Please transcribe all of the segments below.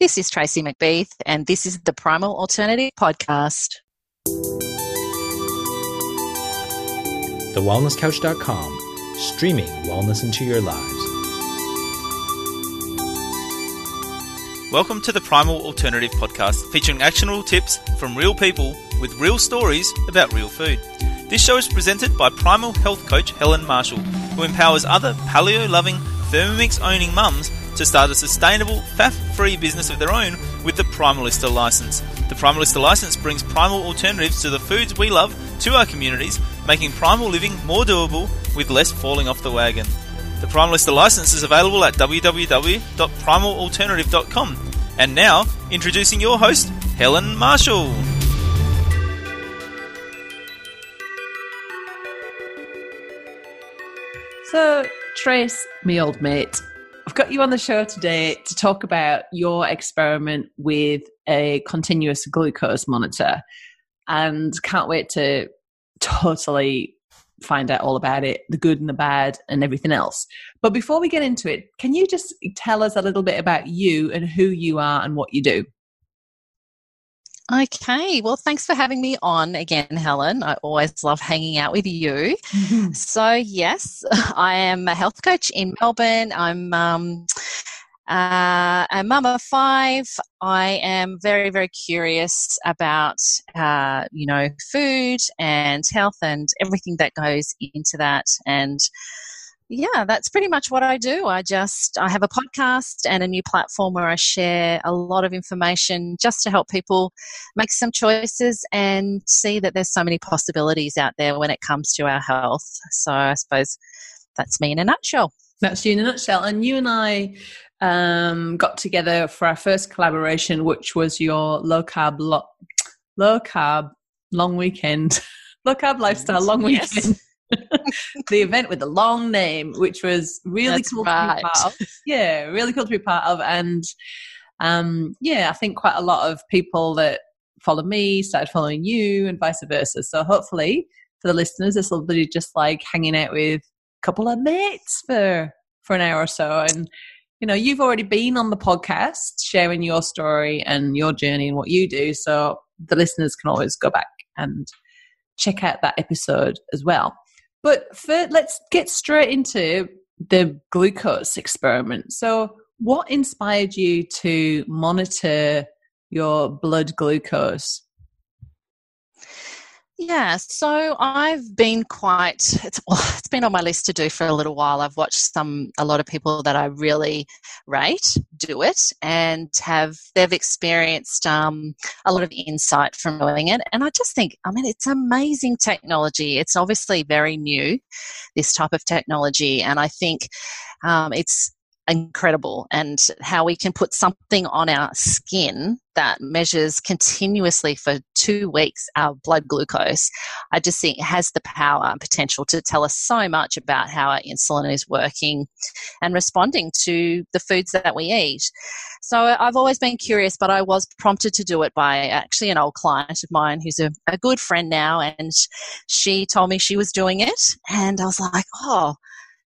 This is Tracy McBeath, and this is the Primal Alternative Podcast. TheWellnessCouch.com, streaming wellness into your lives. Welcome to the Primal Alternative Podcast, featuring actionable tips from real people with real stories about real food. This show is presented by Primal Health Coach Helen Marshall, who empowers other paleo loving, Thermomix owning mums to start a sustainable, faff free business of their own with the Primalista license. The Primalista license brings primal alternatives to the foods we love to our communities, making primal living more doable with less falling off the wagon. The Primalista license is available at www.primalalternative.com. And now, introducing your host, Helen Marshall. So, Trace, me old mate, I've got you on the show today to talk about your experiment with a continuous glucose monitor and can't wait to totally find out all about it the good and the bad and everything else. But before we get into it, can you just tell us a little bit about you and who you are and what you do? Okay, well, thanks for having me on again, Helen. I always love hanging out with you. Mm-hmm. So, yes, I am a health coach in Melbourne. I'm um, uh, a mum of five. I am very, very curious about, uh, you know, food and health and everything that goes into that. And yeah, that's pretty much what I do. I just I have a podcast and a new platform where I share a lot of information just to help people make some choices and see that there's so many possibilities out there when it comes to our health. So I suppose that's me in a nutshell. That's you in a nutshell. And you and I um, got together for our first collaboration, which was your low carb lo- low carb long weekend, low carb lifestyle long weekend. Yes. the event with the long name, which was really That's cool right. to be part of. Yeah, really cool to be part of. And um, yeah, I think quite a lot of people that follow me started following you and vice versa. So hopefully for the listeners, this will be just like hanging out with a couple of mates for for an hour or so. And you know, you've already been on the podcast sharing your story and your journey and what you do. So the listeners can always go back and check out that episode as well. But let's get straight into the glucose experiment. So, what inspired you to monitor your blood glucose? Yeah, so I've been quite it's it's been on my list to do for a little while. I've watched some a lot of people that I really rate do it and have they've experienced um, a lot of insight from doing it. And I just think, I mean, it's amazing technology. It's obviously very new, this type of technology, and I think um, it's incredible and how we can put something on our skin that measures continuously for two weeks our blood glucose, I just think has the power and potential to tell us so much about how our insulin is working and responding to the foods that we eat. So I've always been curious, but I was prompted to do it by actually an old client of mine who's a, a good friend now, and she told me she was doing it, and I was like, oh,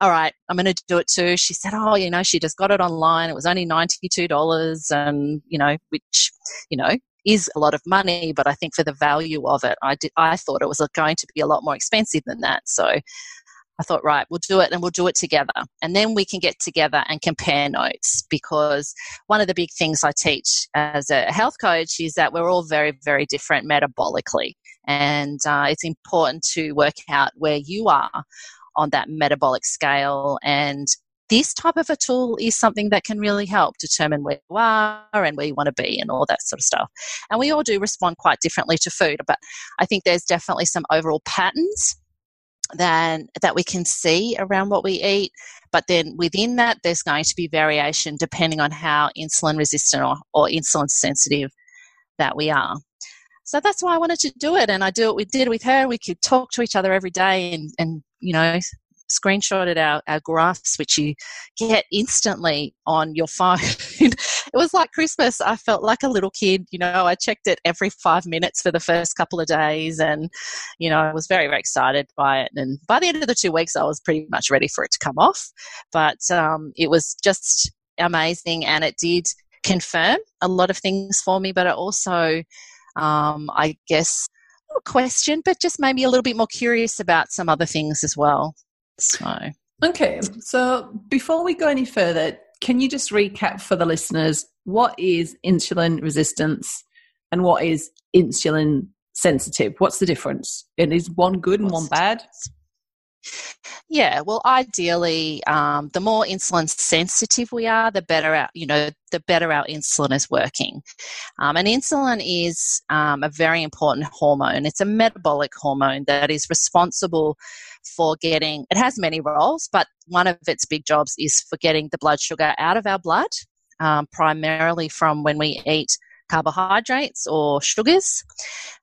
all right, I'm going to do it too. She said, oh, you know, she just got it online. It was only $92 and, you know, which, you know, is a lot of money, but I think for the value of it, I did, I thought it was going to be a lot more expensive than that. So I thought, right, we'll do it and we'll do it together. And then we can get together and compare notes because one of the big things I teach as a health coach is that we're all very, very different metabolically. And uh, it's important to work out where you are on that metabolic scale. And this type of a tool is something that can really help determine where you are and where you want to be and all that sort of stuff. And we all do respond quite differently to food, but I think there's definitely some overall patterns that that we can see around what we eat. But then within that, there's going to be variation depending on how insulin resistant or, or insulin sensitive that we are. So that's why I wanted to do it. And I do it, we did it with her. We could talk to each other every day and, and you know, screenshotted our, our graphs, which you get instantly on your phone. it was like Christmas. I felt like a little kid. You know, I checked it every five minutes for the first couple of days, and you know, I was very, very excited by it. And by the end of the two weeks, I was pretty much ready for it to come off. But um, it was just amazing, and it did confirm a lot of things for me, but it also, um, I guess, question, but just maybe a little bit more curious about some other things as well. So, Okay, so before we go any further, can you just recap for the listeners what is insulin resistance and what is insulin sensitive? What's the difference? And is one good and one What's the bad? Yeah, well, ideally, um, the more insulin sensitive we are, the better our, you know, the better our insulin is working. Um, and insulin is um, a very important hormone. It's a metabolic hormone that is responsible for getting. It has many roles, but one of its big jobs is for getting the blood sugar out of our blood, um, primarily from when we eat carbohydrates or sugars,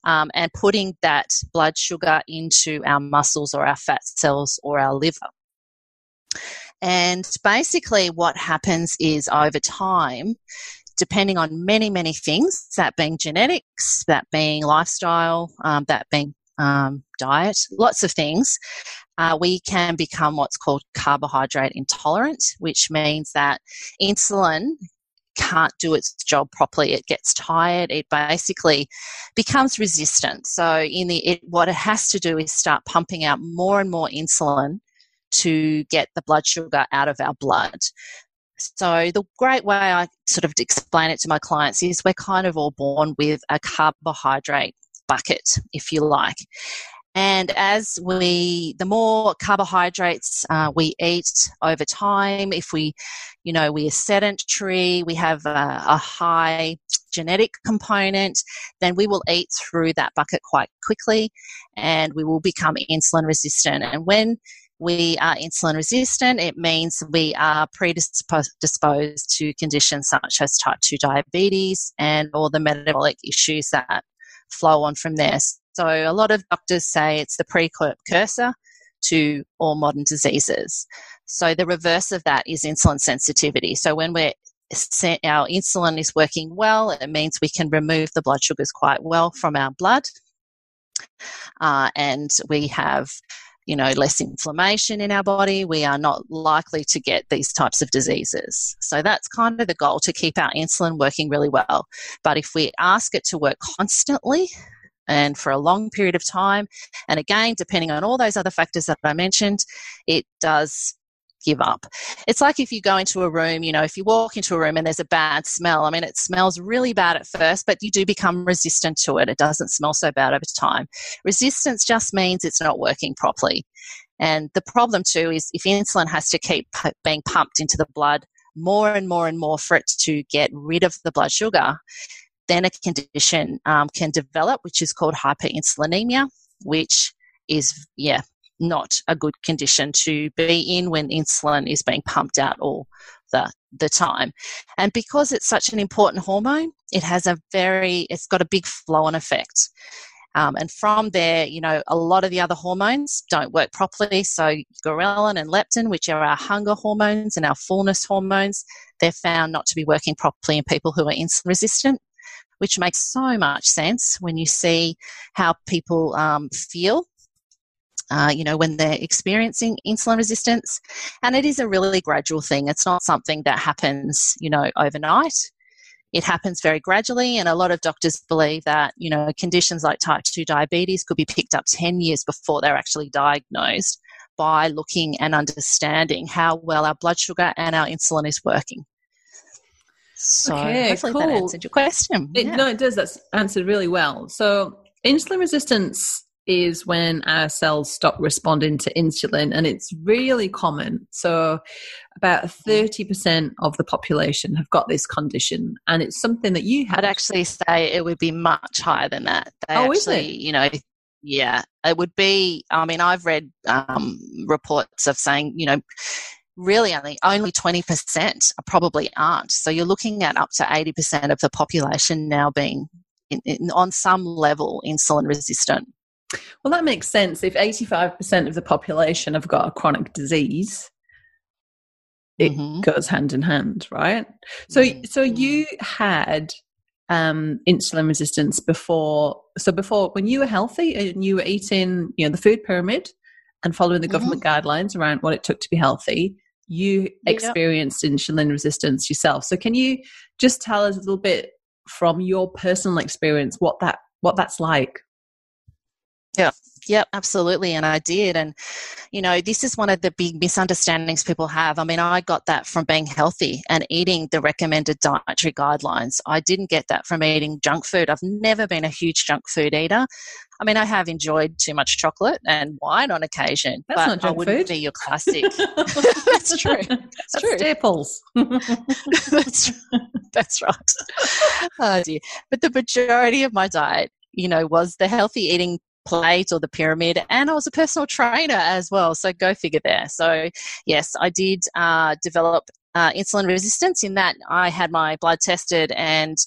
um, and putting that blood sugar into our muscles or our fat cells or our liver. And basically, what happens is over time, depending on many, many things, that being genetics, that being lifestyle, um, that being um, diet, lots of things, uh, we can become what's called carbohydrate intolerant, which means that insulin can't do its job properly. It gets tired. It basically becomes resistant. So, in the it, what it has to do is start pumping out more and more insulin to get the blood sugar out of our blood. So, the great way I sort of explain it to my clients is we're kind of all born with a carbohydrate bucket, if you like. And as we, the more carbohydrates uh, we eat over time, if we, you know, we are sedentary, we have a, a high genetic component, then we will eat through that bucket quite quickly and we will become insulin resistant. And when we are insulin resistant, it means we are predisposed to conditions such as type 2 diabetes and all the metabolic issues that flow on from there. So a lot of doctors say it's the precursor to all modern diseases. So the reverse of that is insulin sensitivity. So when we're our insulin is working well, it means we can remove the blood sugars quite well from our blood, uh, and we have you know less inflammation in our body. We are not likely to get these types of diseases. So that's kind of the goal to keep our insulin working really well. But if we ask it to work constantly, and for a long period of time. And again, depending on all those other factors that I mentioned, it does give up. It's like if you go into a room, you know, if you walk into a room and there's a bad smell, I mean, it smells really bad at first, but you do become resistant to it. It doesn't smell so bad over time. Resistance just means it's not working properly. And the problem too is if insulin has to keep being pumped into the blood more and more and more for it to get rid of the blood sugar, then a condition um, can develop, which is called hyperinsulinemia, which is, yeah, not a good condition to be in when insulin is being pumped out all the, the time. And because it's such an important hormone, it has a very, it's got a big flow on effect. Um, and from there, you know, a lot of the other hormones don't work properly. So, ghrelin and leptin, which are our hunger hormones and our fullness hormones, they're found not to be working properly in people who are insulin resistant which makes so much sense when you see how people um, feel. Uh, you know, when they're experiencing insulin resistance. And it is a really gradual thing. It's not something that happens, you know, overnight. It happens very gradually, and a lot of doctors believe that, you know, conditions like type 2 diabetes could be picked up 10 years before they're actually diagnosed by looking and understanding how well our blood sugar and our insulin is working. So Okay, hopefully that cool. answered your question. It, Yeah. No, it does. That's answered really well. So, insulin resistance is when our cells stop responding to insulin, and it's really common. So, about 30% of the population have got this condition, and it's something that you I'd had. actually say it would be much higher than that. They Oh, is actually, you know, yeah, it would be. I mean, I've read um, reports of saying, you know, really only only twenty percent probably aren't. So you're looking at up to eighty percent of the population now being in, in, on some level insulin resistant. Well, that makes sense. If 85% of the population have got a chronic disease, it Mhm. goes hand in hand, right? So, Mhm. so you had um, insulin resistance before. So, before when you were healthy and you were eating, you know, the food pyramid and following the Mhm. government guidelines around what it took to be healthy, you experienced yep. insulin resistance yourself. So can you just tell us a little bit from your personal experience what that what that's like? Yeah. Yep, absolutely. And I did. And, you know, this is one of the big misunderstandings people have. I mean, I got that from being healthy and eating the recommended dietary guidelines. I didn't get that from eating junk food. I've never been a huge junk food eater. I mean, I have enjoyed too much chocolate and wine on occasion, That's but I wouldn't food. be your classic. that's true. That's, that's true. Staples. that's, that's right. Oh dear. But the majority of my diet, you know, was the healthy eating plate or the pyramid and i was a personal trainer as well so go figure there so yes i did uh, develop uh, insulin resistance in that i had my blood tested and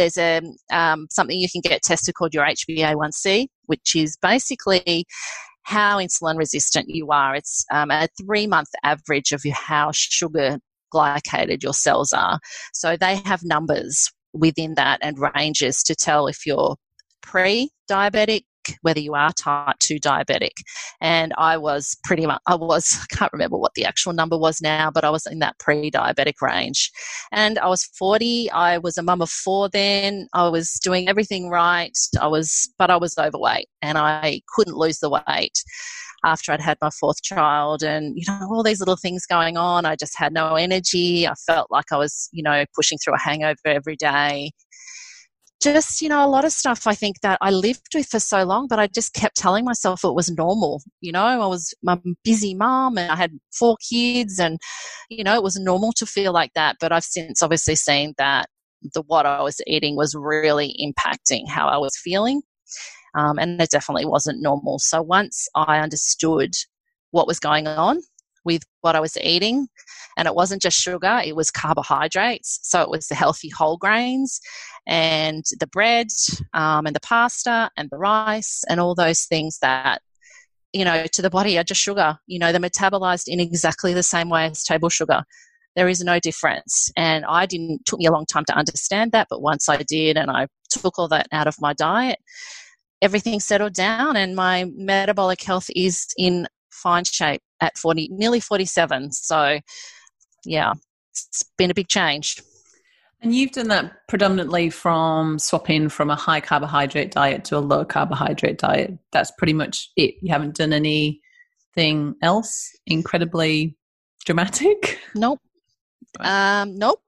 there's a um, something you can get tested called your hba1c which is basically how insulin resistant you are. It's um, a three month average of how sugar glycated your cells are. So they have numbers within that and ranges to tell if you're pre diabetic, whether you are type 2 diabetic. And I was pretty much, I was, I can't remember what the actual number was now, but I was in that pre diabetic range. And I was 40. I was a mum of four then. I was doing everything right. I was, but I was overweight and I couldn't lose the weight after I'd had my fourth child and, you know, all these little things going on. I just had no energy. I felt like I was, you know, pushing through a hangover every day just you know a lot of stuff i think that i lived with for so long but i just kept telling myself it was normal you know i was my busy mom and i had four kids and you know it was normal to feel like that but i've since obviously seen that the what i was eating was really impacting how i was feeling um, and it definitely wasn't normal so once i understood what was going on with what I was eating. And it wasn't just sugar, it was carbohydrates. So it was the healthy whole grains and the bread um, and the pasta and the rice and all those things that, you know, to the body are just sugar. You know, they're metabolized in exactly the same way as table sugar. There is no difference. And I didn't, took me a long time to understand that, but once I did and I took all that out of my diet, everything settled down and my metabolic health is in fine shape at 40, nearly 47. So, yeah, it's been a big change. And you've done that predominantly from swapping from a high carbohydrate diet to a low carbohydrate diet. That's pretty much it. You haven't done anything else incredibly dramatic? Nope. Um, nope.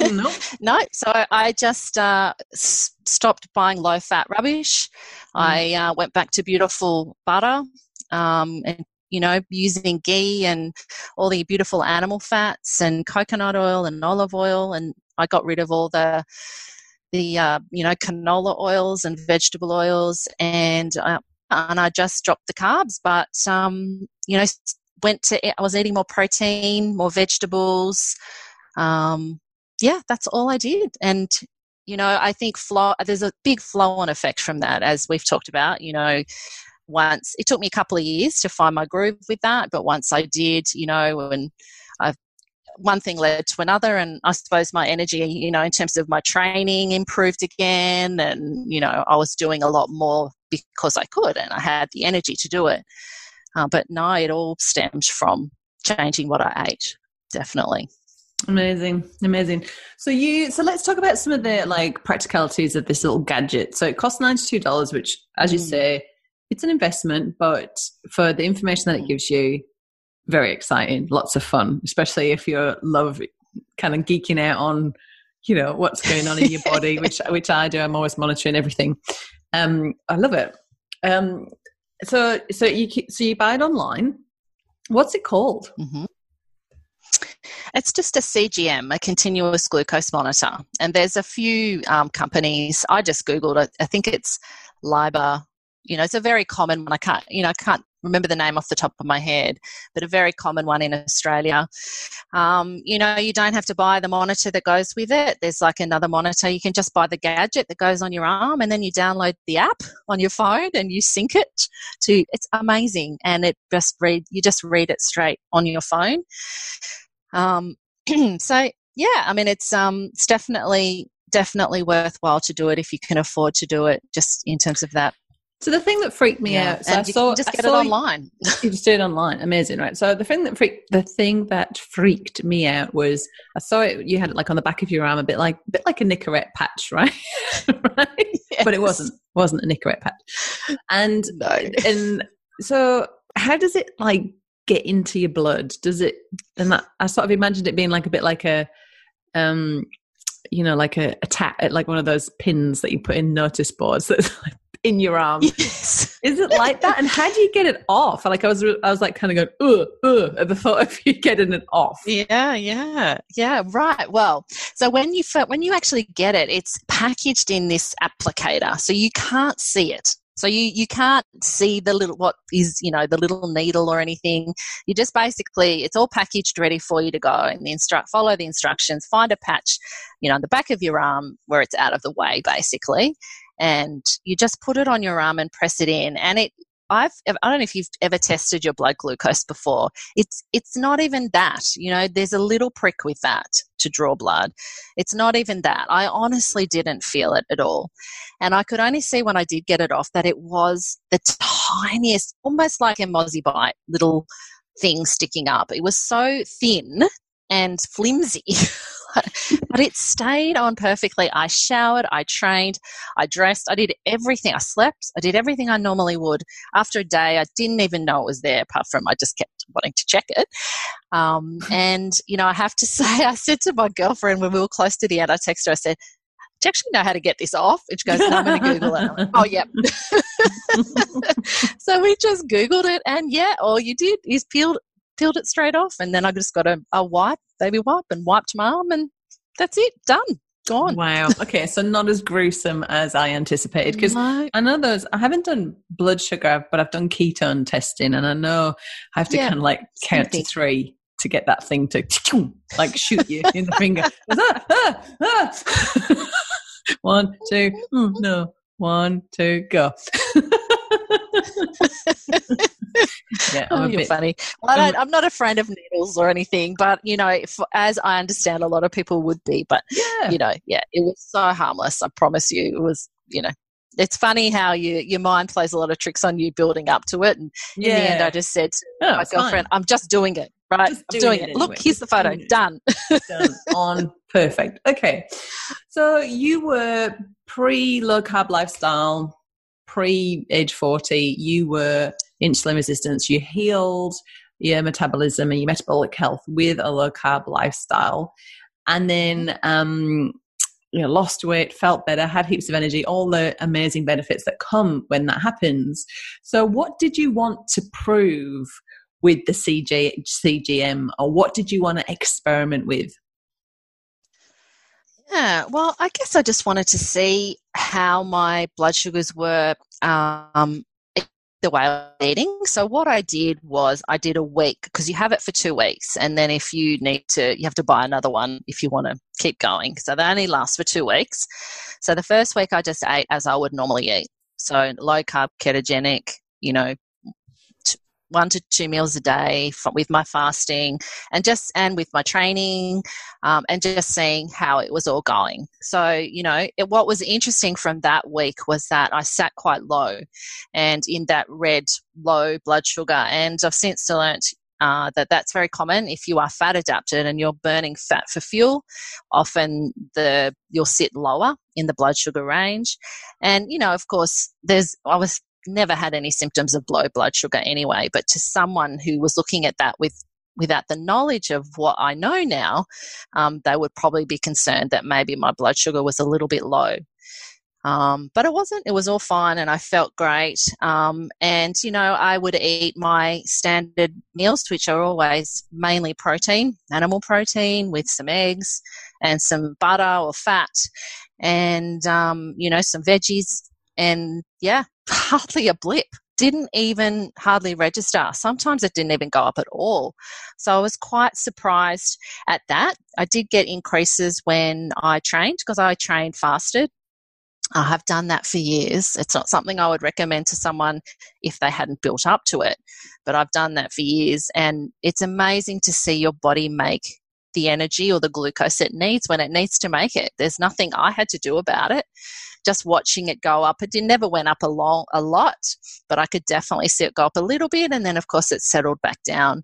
nope. no. So I just uh, s- stopped buying low fat rubbish. Mm. I uh, went back to beautiful butter um, and you know, using ghee and all the beautiful animal fats and coconut oil and olive oil. And I got rid of all the, the uh, you know, canola oils and vegetable oils. And, uh, and I just dropped the carbs, but, um, you know, went to, I was eating more protein, more vegetables. Um, yeah, that's all I did. And, you know, I think flow, there's a big flow on effect from that, as we've talked about. You know, once it took me a couple of years to find my groove with that, but once I did, you know, and I've one thing led to another and i suppose my energy you know in terms of my training improved again and you know i was doing a lot more because i could and i had the energy to do it. Uh, but no it all stemmed from changing what i ate definitely. Amazing amazing. So you so let's talk about some of the like practicalities of this little gadget. So it costs $92 which as you mm. say it's an investment, but for the information that it gives you, very exciting, lots of fun, especially if you love kind of geeking out on, you know, what's going on in your body, which which I do. I'm always monitoring everything. Um, I love it. Um, so so you so you buy it online. What's it called? Mm-hmm. It's just a CGM, a continuous glucose monitor, and there's a few um, companies. I just googled it. I think it's Libre you know, it's a very common one. I can't, you know, I can't remember the name off the top of my head, but a very common one in Australia. Um, you know, you don't have to buy the monitor that goes with it. There's like another monitor. You can just buy the gadget that goes on your arm and then you download the app on your phone and you sync it to, it's amazing. And it just read, you just read it straight on your phone. Um, so yeah, I mean, it's, um, it's definitely, definitely worthwhile to do it if you can afford to do it just in terms of that So the thing that freaked me Yeah, out, so and I you saw, just I get saw it online. You just did it online. Amazing, right? So the thing that freaked the thing that freaked me out was I saw it. You had it like on the back of your arm, a bit like a bit like a Nicorette patch, right? right? But it wasn't wasn't a Nicorette patch. And No. and so how does it like get into your blood? Does it? And that, I sort of imagined it being like a bit like a, um, you know, like a, a tap, like one of those pins that you put in notice boards that's like in your arm. Yes. Is it like that? And how do you get it off? Like I was, I was like kind of going, uh, uh, at the thought of you getting it off. Yeah, yeah, yeah. Right. Well, so when you when you actually get it, it's packaged in this applicator, so you can't see it. So you you can't see the little what is you know the little needle or anything. You just basically it's all packaged ready for you to go and the instruct follow the instructions. Find a patch, you know, on the back of your arm where it's out of the way, basically, and you just put it on your arm and press it in, and it. I've, I don't know if you've ever tested your blood glucose before. It's it's not even that. You know, there's a little prick with that to draw blood. It's not even that. I honestly didn't feel it at all. And I could only see when I did get it off that it was the tiniest, almost like a mozzie bite little thing sticking up. It was so thin and flimsy. but it stayed on perfectly. I showered, I trained, I dressed, I did everything. I slept, I did everything I normally would. After a day, I didn't even know it was there, apart from I just kept wanting to check it. Um, and, you know, I have to say, I said to my girlfriend when we were close to the end, I texted her, I said, do you actually know how to get this off? And she goes, no, I'm going to Google it. Like, oh, yep. so we just Googled it, and yeah, all you did is peeled peeled it straight off, and then I just got a, a wipe, baby wipe, and wiped my arm, and that's it, done, gone. Wow. Okay, so not as gruesome as I anticipated because No. I know those. I haven't done blood sugar, but I've done ketone testing, and I know I have to Yeah, kind of like count to three to get that thing to like shoot you in the finger. Ah, ah, ah. One, two, mm, no. One, two, go. yeah, oh, I'm Oh, a you're bit. funny. Well, I don't, I'm not a friend of needles or anything, but you know, if, as I understand, a lot of people would be. But Yeah. you know, yeah, it was so harmless. I promise you, it was. You know, it's funny how you your mind plays a lot of tricks on you building up to it, and in the end, I just said to Oh, my fine. girlfriend, "I'm just doing it, right? Just I'm doing doing it it. Look, here's the photo. Done." done on perfect. Okay. So you were pre low carb lifestyle, pre age 40, you were insulin resistance, you healed your metabolism and your metabolic health with a low carb lifestyle. And then um you know, lost weight, felt better, had heaps of energy, all the amazing benefits that come when that happens. So, what did you want to prove with the CJ, CGM, or what did you want to experiment with? Yeah, well, I guess I just wanted to see how my blood sugars were um, the way I was eating. So what I did was I did a week because you have it for two weeks, and then if you need to, you have to buy another one if you want to keep going. So they only last for two weeks. So the first week I just ate as I would normally eat. So low carb, ketogenic, you know, one to two meals a day with my fasting and just and with my training um, and just seeing how it was all going. So you know it, what was interesting from that week was that i sat quite low and in that red low blood sugar and i've since learnt uh, that that's very common. If you are fat adapted and you're burning fat for fuel often the you'll sit lower in the blood sugar range. And you know of course there's i was never had any symptoms of low blood sugar anyway but to someone who was looking at that with without the knowledge of what i know now um, they would probably be concerned that maybe my blood sugar was a little bit low. Um, but it wasn't it was all fine and i felt great. Um, and you know i would eat my standard meals which are always mainly protein animal protein with some eggs and some butter or fat and um, you know some veggies. And yeah hardly a blip didn't even hardly register sometimes it didn't even go up at all so i was quite surprised at that i did get increases when i trained because i trained fasted I have done that for years. It's not something I would recommend to someone if they hadn't built up to it, but I've done that for years. And it's amazing to see your body make the energy or the glucose it needs when it needs to make it. There's nothing I had to do about it. Just watching it go up, it never went up a, long, a lot, but I could definitely see it go up a little bit, and then of course it settled back down.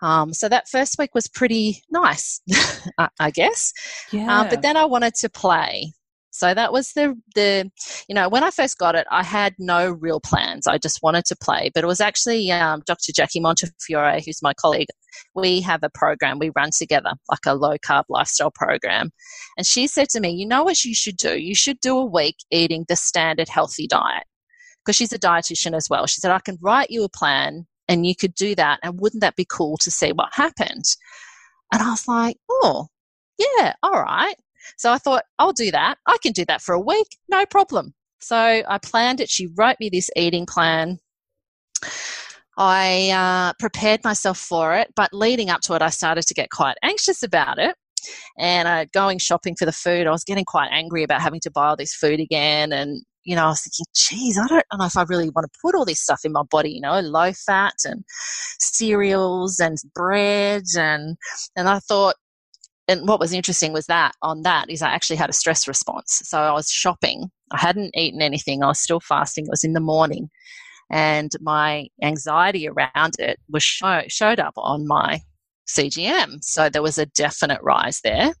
Um, so that first week was pretty nice, I guess. Yeah. Uh, but then I wanted to play. So that was the the you know when I first got it, I had no real plans. I just wanted to play. But it was actually um, Dr. Jackie Montefiore, who's my colleague. We have a program we run together, like a low carb lifestyle program, and she said to me, "You know what you should do? You should do a week eating the standard healthy diet." Because she's a dietitian as well. She said, I can write you a plan and you could do that. And wouldn't that be cool to see what happened? And I was like, oh, yeah, all right. So I thought, I'll do that. I can do that for a week, no problem. So I planned it. She wrote me this eating plan. I uh, prepared myself for it, but leading up to it, I started to get quite anxious about it. And going shopping for the food, I was getting quite angry about having to buy all this food again. And, you know, I was thinking, geez, I don't know if I really want to put all this stuff in my body, you know, low fat and cereals and bread. And, and I thought, and what was interesting was that on that is I actually had a stress response. So I was shopping. I hadn't eaten anything. I was still fasting. It was in the morning. And my anxiety around it was show, showed up on my CGM. So there was a definite rise there.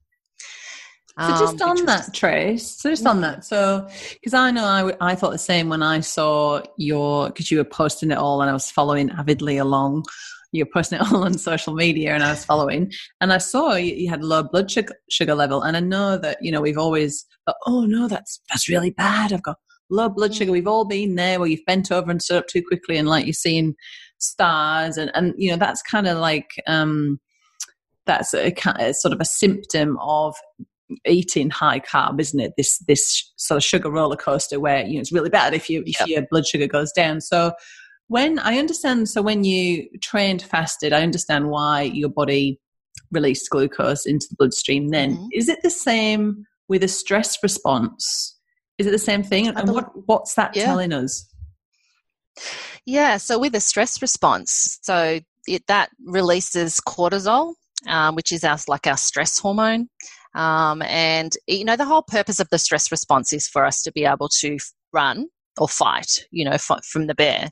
So just Um, on that, Trace. So just on that. So because I know I, w- I thought the same when I saw your because you were posting it all and I was following avidly along. You were posting it all on social media and I was following and I saw you, you had low blood sugar, level and I know that you know we've always thought, oh no that's that's really bad. I've got low blood sugar. We've all been there where you've bent over and stood up too quickly and like you're seeing stars and and you know that's kind of like um that's a, a sort of a symptom of eating high carb, isn't it? This this sort of sugar roller coaster where you know it's really bad if you if Yep. your blood sugar goes down. So when I understand, so when you trained fasted, I understand why your body released glucose into the bloodstream. Then Mhm. is it the same with a stress response? Is it the same thing? And what what's that Yeah. telling us? Yeah, so with a stress response, so it, that releases cortisol, um, which is our like our stress hormone, um, and you know the whole purpose of the stress response is for us to be able to run or fight, you know, from the bear.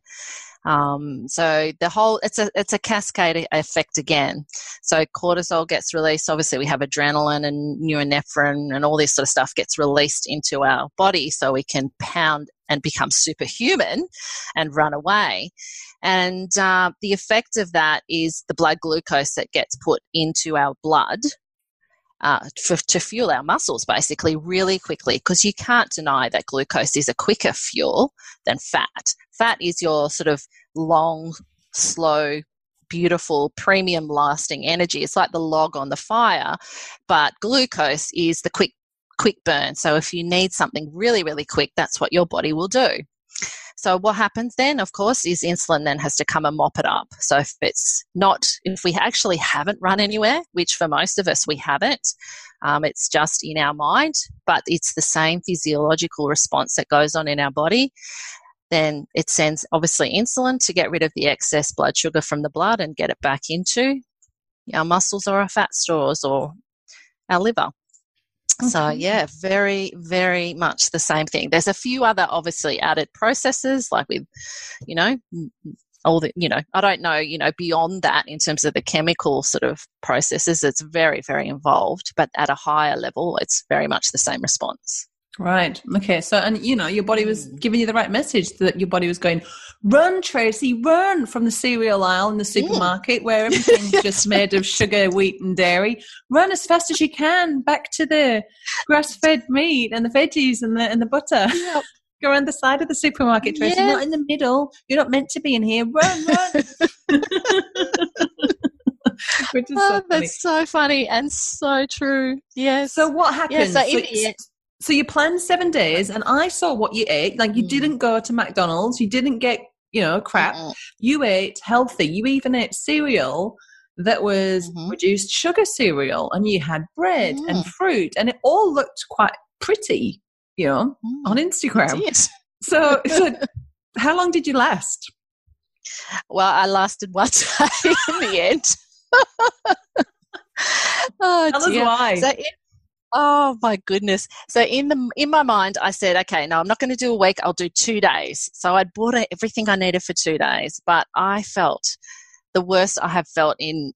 Um, so the whole it's a it's a cascade effect again. So cortisol gets released. Obviously, we have adrenaline and norepinephrine and all this sort of stuff gets released into our body, so we can pound and become superhuman and run away. And uh, the effect of that is the blood glucose that gets put into our blood uh, for, to fuel our muscles basically really quickly because you can't deny that glucose is a quicker fuel than fat. Fat is your sort of long, slow, beautiful, premium lasting energy. It's like the log on the fire, but glucose is the quick quick burn. So if you need something really, really quick, that's what your body will do. So what happens then, of course, is insulin then has to come and mop it up. So if it's not, if we actually haven't run anywhere, which for most of us we haven't, um, it's just in our mind, but it's the same physiological response that goes on in our body. Then it sends obviously insulin to get rid of the excess blood sugar from the blood and get it back into our muscles or our fat stores or our liver. So yeah, very, very much the same thing. There's a few other obviously added processes, like with, you know, all the, you know, I don't know, you know, beyond that in terms of the chemical sort of processes. It's very, very involved, but at a higher level, it's very much the same response. Right. Okay. So, and you know, your body was mm. giving you the right message that your body was going, run, Tracy, run from the cereal aisle in the mm. supermarket where everything's just made of sugar, wheat, and dairy. Run as fast as you can back to the grass fed meat and the veggies and the, and the butter. Go around the side of the supermarket, Tracy, Yeah. not in the middle. You're not meant to be in here. Run, run. Which is so Oh, funny. that's so funny and so true. Yes. So what happened? Yeah, so so, in the end- so you planned seven days, and I saw what you ate. Like you Mm. didn't go to McDonald's, you didn't get you know crap. Mm-mm. You ate healthy. You even ate cereal that was Mhm. reduced sugar cereal, and you had bread and Mm. fruit, and it all looked quite pretty. You know, Mm, on Instagram. So, so how long did you last? Well, I lasted one day in the end. oh, Tell us why. So in, oh my goodness. So in the in my mind, I said, okay, no, I'm not going to do a week. I'll do two days. So I'd bought everything I needed for two days, but I felt the worst I have felt in.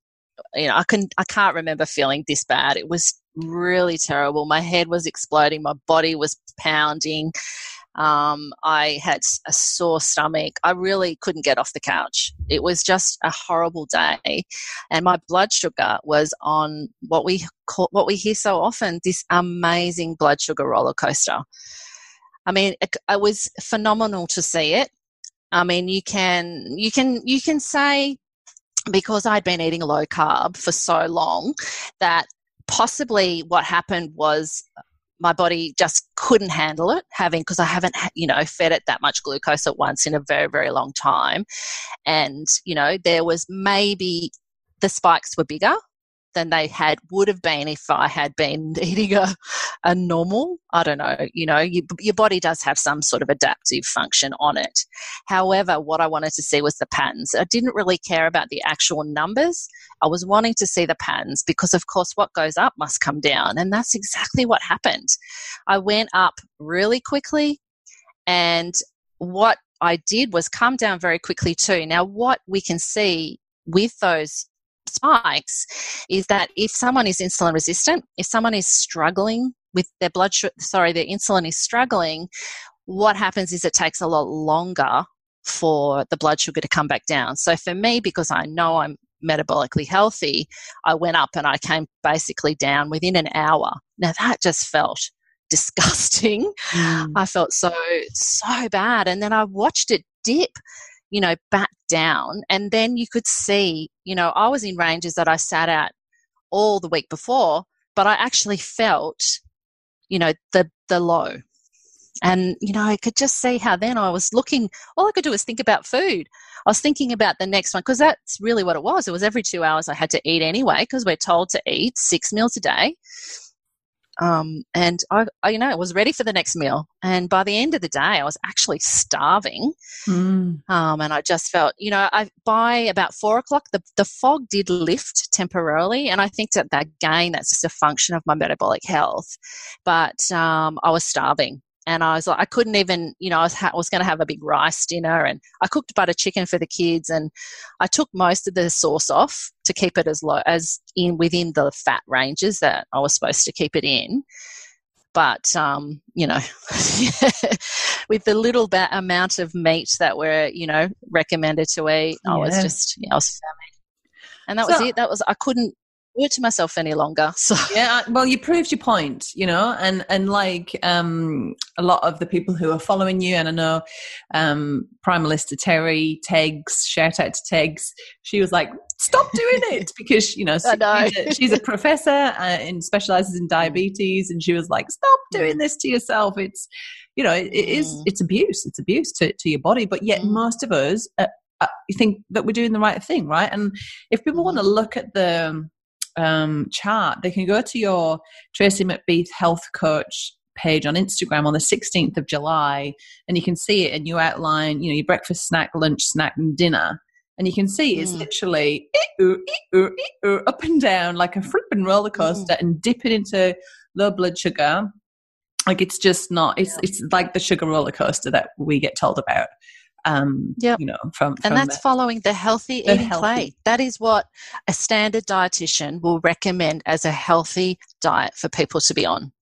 You know, I can I can't remember feeling this bad. It was really terrible. My head was exploding. My body was pounding. Um, I had a sore stomach. I really couldn't get off the couch. It was just a horrible day, and my blood sugar was on what we call, what we hear so often this amazing blood sugar roller coaster. I mean, it, it was phenomenal to see it. I mean, you can you can you can say because I'd been eating low carb for so long that possibly what happened was my body just couldn't handle it having because i haven't you know fed it that much glucose at once in a very very long time. And you know there was maybe the spikes were bigger than they had would have been if I had been eating a, a normal. I don't know, you know, you, your body does have some sort of adaptive function on it. However, what I wanted to see was the patterns. I didn't really care about the actual numbers. I was wanting to see the patterns because, of course, what goes up must come down. And that's exactly what happened. I went up really quickly and what I did was come down very quickly too. Now, what we can see with those spikes is that if someone is insulin resistant, if someone is struggling with their blood sugar, sorry, their insulin is struggling, what happens is it takes a lot longer for the blood sugar to come back down. So for me, because I know I'm metabolically healthy, I went up and I came basically down within an hour. Now that just felt disgusting. Mm. I felt so, so bad. And then I watched it dip you know, back down. And then you could see, you know, I was in ranges that I sat at all the week before, but I actually felt, you know, the the low. And, you know, I could just see how then I was looking, all I could do was think about food. I was thinking about the next one because that's really what it was. It was every two hours I had to eat anyway because we're told to eat six meals a day. Um, and I, I, you know, I was ready for the next meal. And by the end of the day, I was actually starving. Mm. Um, and I just felt, you know, I, by about four o'clock, the, the fog did lift temporarily. And I think that, that again, that's just a function of my metabolic health. But um, I was starving and I was like, I couldn't even, you know, I was, ha- was going to have a big rice dinner, and I cooked butter chicken for the kids, and I took most of the sauce off to keep it as low as in within the fat ranges that I was supposed to keep it in. But um, you know, with the little ba- amount of meat that were, you know, recommended to eat, yeah. I was just, you know, I was famished, and that so, was it. That was I couldn't to myself any longer. So yeah, well, you proved your point, you know, and and like um, a lot of the people who are following you, and I know um, Primalista Terry Tegs, shout out to Tegs. She was like, "Stop doing it," because you know, she's, a, she's, a, professor uh, and specializes in diabetes, and she was like, "Stop doing this to yourself. It's you know, it, it is mm. it's abuse. It's abuse to to your body." But yet, mm. most of us. Uh, uh, think that we're doing the right thing, right? And if people want to mm. look at the um, chart, they can go to your Tracy McBeath Health Coach page on Instagram on the 16th of July, and you can see it. And you outline, you know, your breakfast, snack, lunch, snack, and dinner. And you can see it's mm. literally up and down like a flipping roller coaster mm. and dipping into low blood sugar. Like it's just not. It's yeah. it's like the sugar roller coaster that we get told about um, yep. you know, from, from and that's the, following the healthy the eating healthy. play. That is what a standard dietitian will recommend as a healthy diet for people to be on.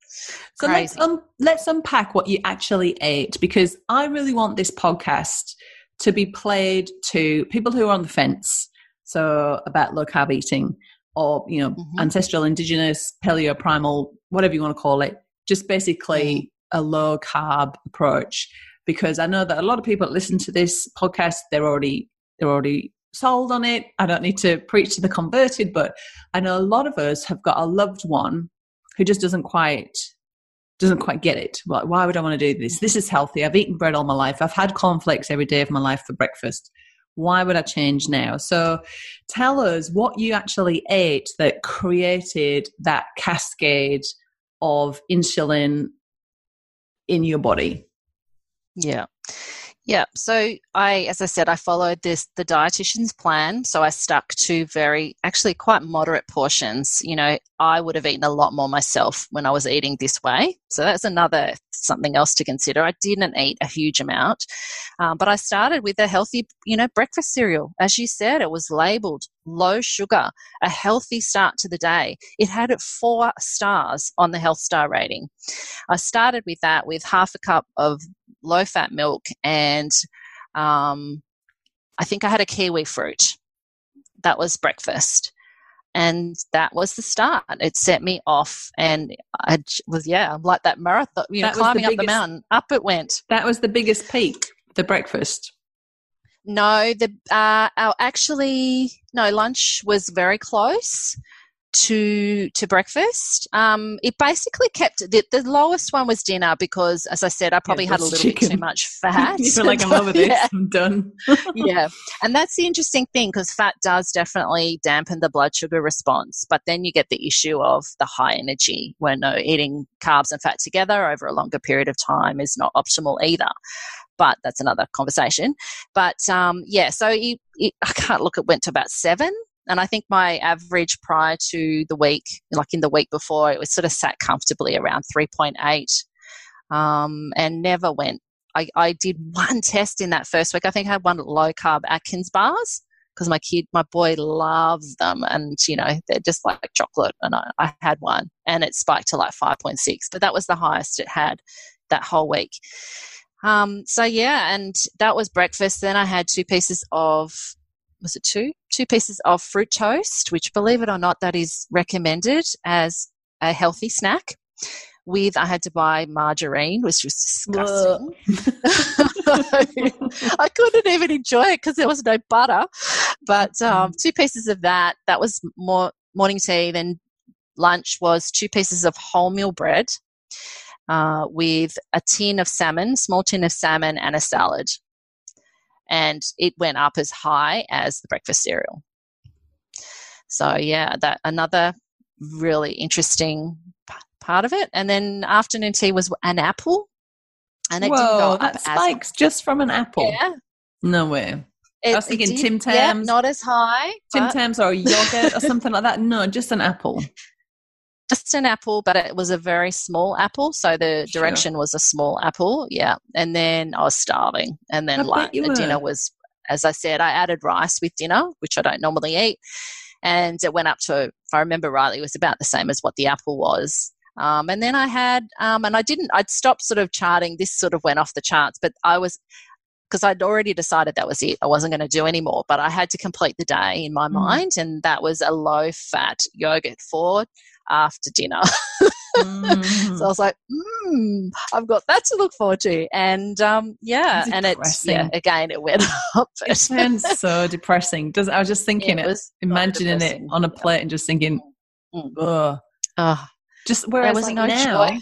So let's, um, let's unpack what you actually ate because I really want this podcast to be played to people who are on the fence. So about low carb eating or, you know, mm-hmm. ancestral, indigenous, paleo, primal, whatever you want to call it, just basically mm-hmm. a low carb approach because I know that a lot of people listen to this podcast, they're already they're already sold on it. I don't need to preach to the converted, but I know a lot of us have got a loved one who just doesn't quite doesn't quite get it. Like, why would I want to do this? This is healthy. I've eaten bread all my life. I've had cornflakes every day of my life for breakfast. Why would I change now? So tell us what you actually ate that created that cascade of insulin in your body. Yeah. Yeah. So I, as I said, I followed this the dietitian's plan. So I stuck to very, actually, quite moderate portions. You know, I would have eaten a lot more myself when I was eating this way. So that's another something else to consider. I didn't eat a huge amount, um, but I started with a healthy, you know, breakfast cereal. As you said, it was labeled low sugar, a healthy start to the day. It had four stars on the health star rating. I started with that with half a cup of low fat milk and um, I think I had a kiwi fruit. That was breakfast. And that was the start. It set me off, and I was yeah, like that marathon, you know, climbing the biggest, up the mountain. Up it went. That was the biggest peak, the breakfast. No, the uh, our actually no lunch was very close to to breakfast. Um, it basically kept the, the lowest one was dinner because, as I said, I probably yeah, had a little chicken. bit too much fat. You're like, I'm over this. Yeah. I'm done. yeah, and that's the interesting thing because fat does definitely dampen the blood sugar response, but then you get the issue of the high energy when no eating carbs and fat together over a longer period of time is not optimal either but that's another conversation. But um, yeah, so it, I can't look. It went to about seven and I think my average prior to the week, like in the week before, it was sort of sat comfortably around 3.8 um, and never went. I, I did one test in that first week. I think I had one low carb Atkins bars because my kid, my boy loves them and, you know, they're just like chocolate. And I, I had one and it spiked to like 5.6, but that was the highest it had that whole week. Um, so yeah, and that was breakfast. Then I had two pieces of was it two? Two pieces of fruit toast, which, believe it or not, that is recommended as a healthy snack. With I had to buy margarine, which was disgusting. I couldn't even enjoy it because there was no butter. But um, mm. two pieces of that. That was more morning tea. Then lunch was two pieces of wholemeal bread uh, with a tin of salmon, small tin of salmon, and a salad and it went up as high as the breakfast cereal. So yeah, that another really interesting part of it. And then afternoon tea was an apple, and it Whoa, didn't go that spikes just from an apple. Yeah, no way. It, I was thinking Tim Tams, yeah, not as high. Tim Tams or yogurt or something like that. No, just an apple just an apple, but it was a very small apple. So the direction sure. was a small apple. Yeah. And then I was starving. And then like the dinner was, as I said, I added rice with dinner, which I don't normally eat. And it went up to, if I remember rightly, it was about the same as what the apple was. Um, and then I had, um, and I didn't, I'd stopped sort of charting. This sort of went off the charts, but I was, because I'd already decided that was it. I wasn't going to do anymore, but I had to complete the day in my mm. mind. And that was a low fat yogurt for after dinner. mm. so I was like, mm, I've got that to look forward to. And um, yeah, and it's, yeah, again, it went up. it sounds so depressing. Does I was just thinking it, it imagining it on a plate and just thinking, ugh. Oh, just whereas was like no now, joy.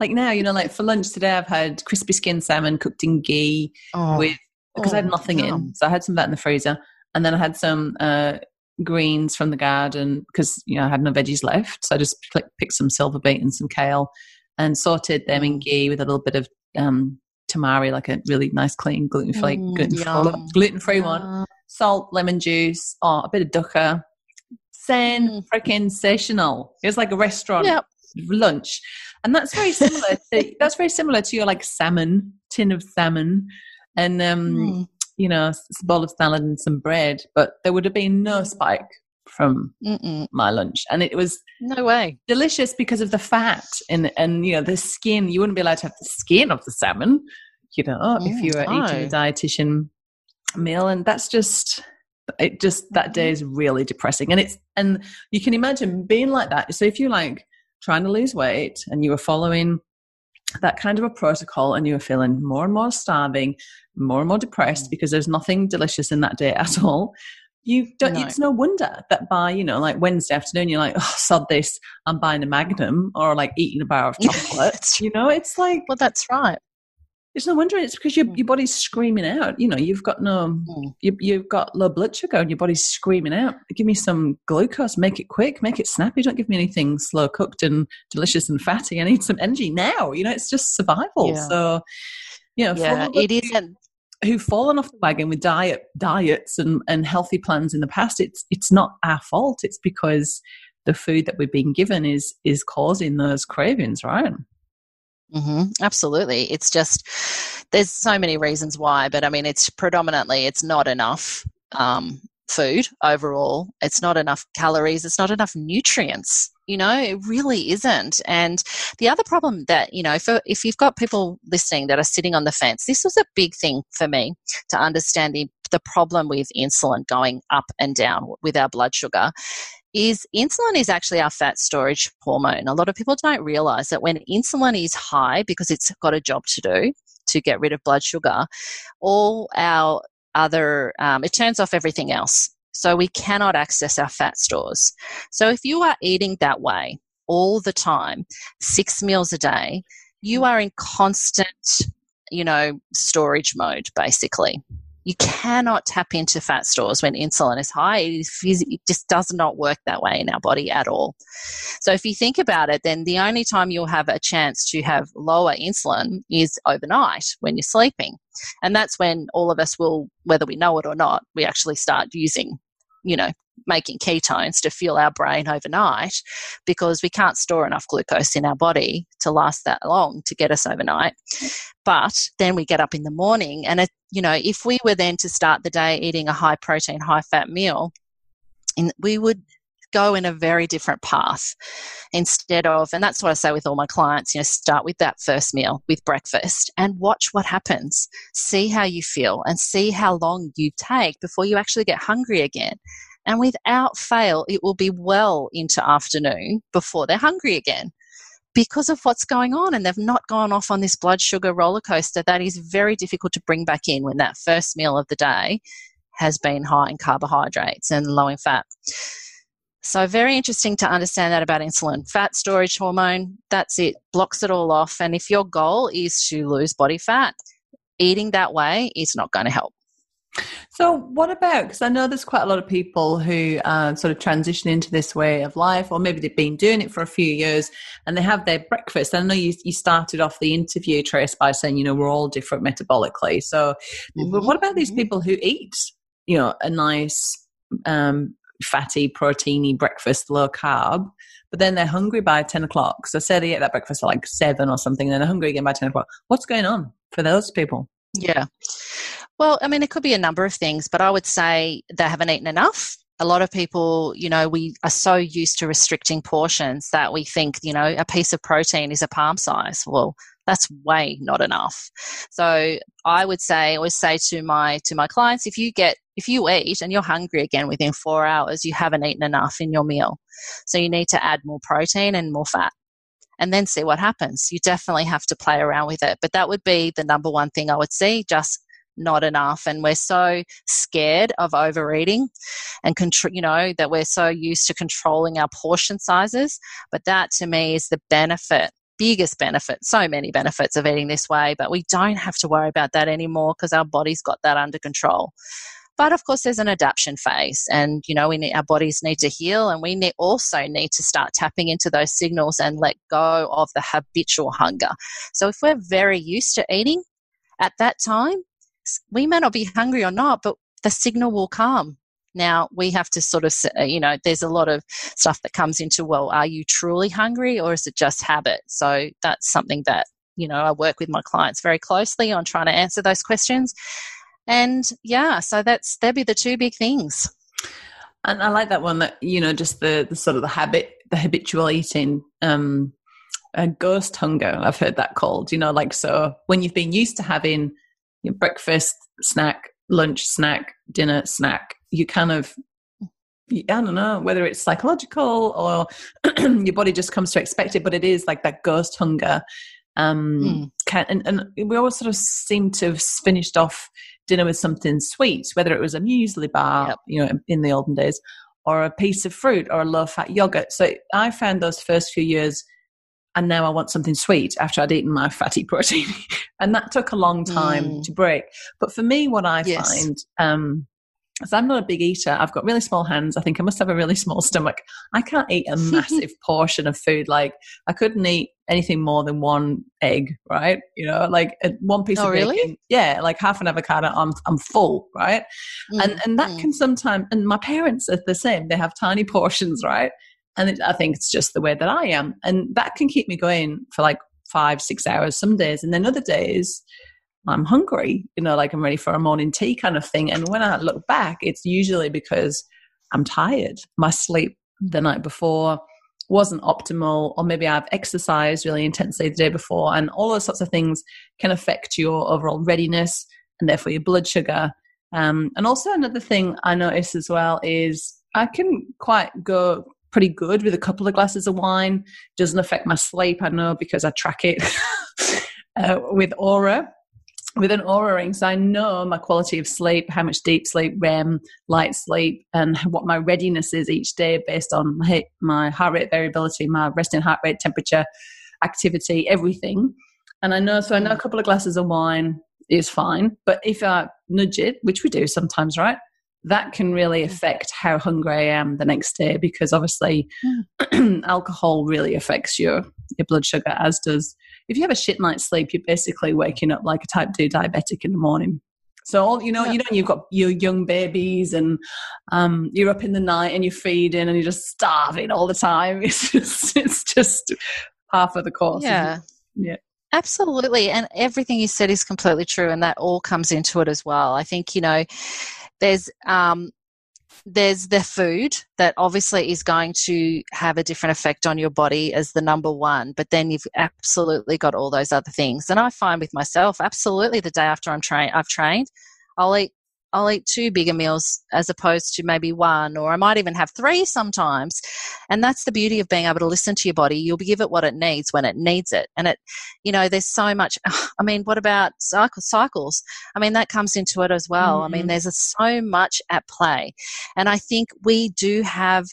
like now, you know, like for lunch today, I've had crispy skin salmon cooked in ghee oh. with because oh, I had oh, nothing in, so I had some of that in the freezer, and then I had some uh, greens from the garden because you know I had no veggies left. So I just picked some silver beet and some kale and sorted them in mm. ghee with a little bit of um, tamari, like a really nice, clean gluten free mm, gluten, free one. Salt, lemon juice, oh, a bit of dukkha. Sen mm. freaking sensational. It was like a restaurant yep. lunch, and that's very similar. to, that's very similar to your like salmon tin of salmon, and um, mm you know, a bowl of salad and some bread, but there would have been no spike from Mm-mm. my lunch, and it was no way delicious because of the fat and and you know the skin. You wouldn't be allowed to have the skin of the salmon, you know, mm, if you were no. eating a dietitian meal, and that's just it. Just that day is really depressing, and it's and you can imagine being like that. So if you like trying to lose weight and you were following that kind of a protocol and you are feeling more and more starving, more and more depressed mm. because there's nothing delicious in that day at all. You don't, no. it's no wonder that by, you know, like Wednesday afternoon, you're like, oh, sod this, I'm buying a Magnum or like eating a bar of chocolate. you know, it's like. Well, that's right. It's no wonder it's because your, mm. your body's screaming out. You know, you've got no, mm. you, you've got low blood sugar and your body's screaming out. Give me some glucose, make it quick, make it snappy. Don't give me anything slow cooked and delicious and fatty. I need some energy now. You know, it's just survival. Yeah. So, you know, yeah, it isn't. who've fallen off the wagon with diet diets and, and healthy plans in the past, it's it's not our fault. It's because the food that we've been given is is causing those cravings, right? Mm-hmm. Absolutely. It's just there's so many reasons why, but I mean, it's predominantly it's not enough um, food overall. It's not enough calories. It's not enough nutrients. You know, it really isn't. And the other problem that you know, for, if you've got people listening that are sitting on the fence, this was a big thing for me to understand the the problem with insulin going up and down with our blood sugar is insulin is actually our fat storage hormone. A lot of people don't realize that when insulin is high because it's got a job to do to get rid of blood sugar, all our other, um, it turns off everything else. So we cannot access our fat stores. So if you are eating that way all the time, six meals a day, you are in constant, you know, storage mode basically. You cannot tap into fat stores when insulin is high. It, just does not work that way in our body at all. So if you think about it, then the only time you'll have a chance to have lower insulin is overnight when you're sleeping. And that's when all of us will, whether we know it or not, we actually start using, you know, making ketones to fuel our brain overnight because we can't store enough glucose in our body to last that long to get us overnight. But then we get up in the morning, and it, you know, if we were then to start the day eating a high protein, high fat meal, in, we would go in a very different path instead of and that's what i say with all my clients you know start with that first meal with breakfast and watch what happens see how you feel and see how long you take before you actually get hungry again and without fail, it will be well into afternoon before they're hungry again because of what's going on. And they've not gone off on this blood sugar roller coaster that is very difficult to bring back in when that first meal of the day has been high in carbohydrates and low in fat. So, very interesting to understand that about insulin. Fat storage hormone, that's it, blocks it all off. And if your goal is to lose body fat, eating that way is not going to help. So, what about? Because I know there's quite a lot of people who uh, sort of transition into this way of life, or maybe they've been doing it for a few years and they have their breakfast. I know you, you started off the interview, Trace, by saying, you know, we're all different metabolically. So, mm-hmm. what about these mm-hmm. people who eat, you know, a nice, um, fatty, proteiny breakfast, low carb, but then they're hungry by 10 o'clock? So, say they eat that breakfast at like seven or something, and then they're hungry again by 10 o'clock. What's going on for those people? Yeah. Well, I mean, it could be a number of things, but I would say they haven't eaten enough. A lot of people, you know, we are so used to restricting portions that we think, you know, a piece of protein is a palm size. Well, that's way not enough. So I would say, I always say to my to my clients, if you get if you eat and you're hungry again within four hours, you haven't eaten enough in your meal. So you need to add more protein and more fat and then see what happens. You definitely have to play around with it. But that would be the number one thing I would see, just not enough and we're so scared of overeating and control you know that we're so used to controlling our portion sizes. But that to me is the benefit biggest benefit so many benefits of eating this way but we don't have to worry about that anymore because our body's got that under control. But of course there's an adaptation phase and you know we need, our bodies need to heal and we need, also need to start tapping into those signals and let go of the habitual hunger. So if we're very used to eating at that time we may not be hungry or not, but the signal will come. Now we have to sort of, uh, you know, there's a lot of stuff that comes into, well, are you truly hungry or is it just habit? So that's something that, you know, I work with my clients very closely on trying to answer those questions. And yeah, so that's, that'd be the two big things. And I like that one that, you know, just the, the sort of the habit, the habitual eating, um, a ghost hunger, I've heard that called, you know, like, so when you've been used to having your breakfast, snack, lunch, snack, dinner, snack. You kind of I don't know whether it's psychological or your body just comes to expect it, but it is like that ghost hunger. Um, mm. can, and, and, we always sort of seem to have finished off dinner with something sweet, whether it was a muesli bar, yep. you know, in the olden days, or a piece of fruit or a low fat yogurt. So I found those first few years and now I want something sweet after I'd eaten my fatty protein. and that took a long time mm. to break. But for me, what I yes. find, um, as I'm not a big eater, I've got really small hands. I think I must have a really small stomach. I can't eat a massive portion of food. Like I couldn't eat anything more than one egg, right? You know, like uh, one piece Oh, of really? bacon. Yeah, like half an avocado. I'm I'm full, right? and and that Mm, can sometimes. And my parents are the same. They have tiny portions, right? And it, I think it's just the way that I am, and that can keep me going for like five, six hours some days, and then other days. I'm hungry, you know, like I'm ready for a morning tea kind of thing. And when I look back, it's usually because I'm tired. My sleep the night before wasn't optimal, or maybe I've exercised really intensely the day before, and all those sorts of things can affect your overall readiness and therefore your blood sugar. Um, and also, another thing I notice as well is I can quite go pretty good with a couple of glasses of wine. Doesn't affect my sleep, I know, because I track it uh, with Oura with an Oura ring, so I know my quality of sleep, how much deep sleep, REM, light sleep, and what my readiness is each day based on my, my heart rate variability, my resting heart rate, temperature, activity, everything. And I know, so I know a couple of glasses of wine is fine, but if I nudge it, which we do sometimes, right? That can really affect how hungry I am the next day because obviously alcohol really affects your your blood sugar, as does if you have a shit night's sleep, you're basically waking up like a type 2 diabetic in the morning. So, all, you know, you know, you've got your young babies and um, you're up in the night and you're feeding and you're just starving all the time. It's just, it's just half of the course. Yeah. Yeah. Absolutely. And everything you said is completely true. And that all comes into it as well. I think, you know, there's, um, there's the food that obviously is going to have a different effect on your body as the number one, but then you've absolutely got all those other things. And I find with myself, absolutely the day after I'm I've trained, I'll eat I'll eat two bigger meals as opposed to maybe one, or I might even have three sometimes. And that's the beauty of being able to listen to your body. You'll give it what it needs when it needs it. And it, you know, there's so much. I mean, what about cycle, cycles? I mean, that comes into it as well. I mean, Mhm. there's a, so much at play. And I think we do have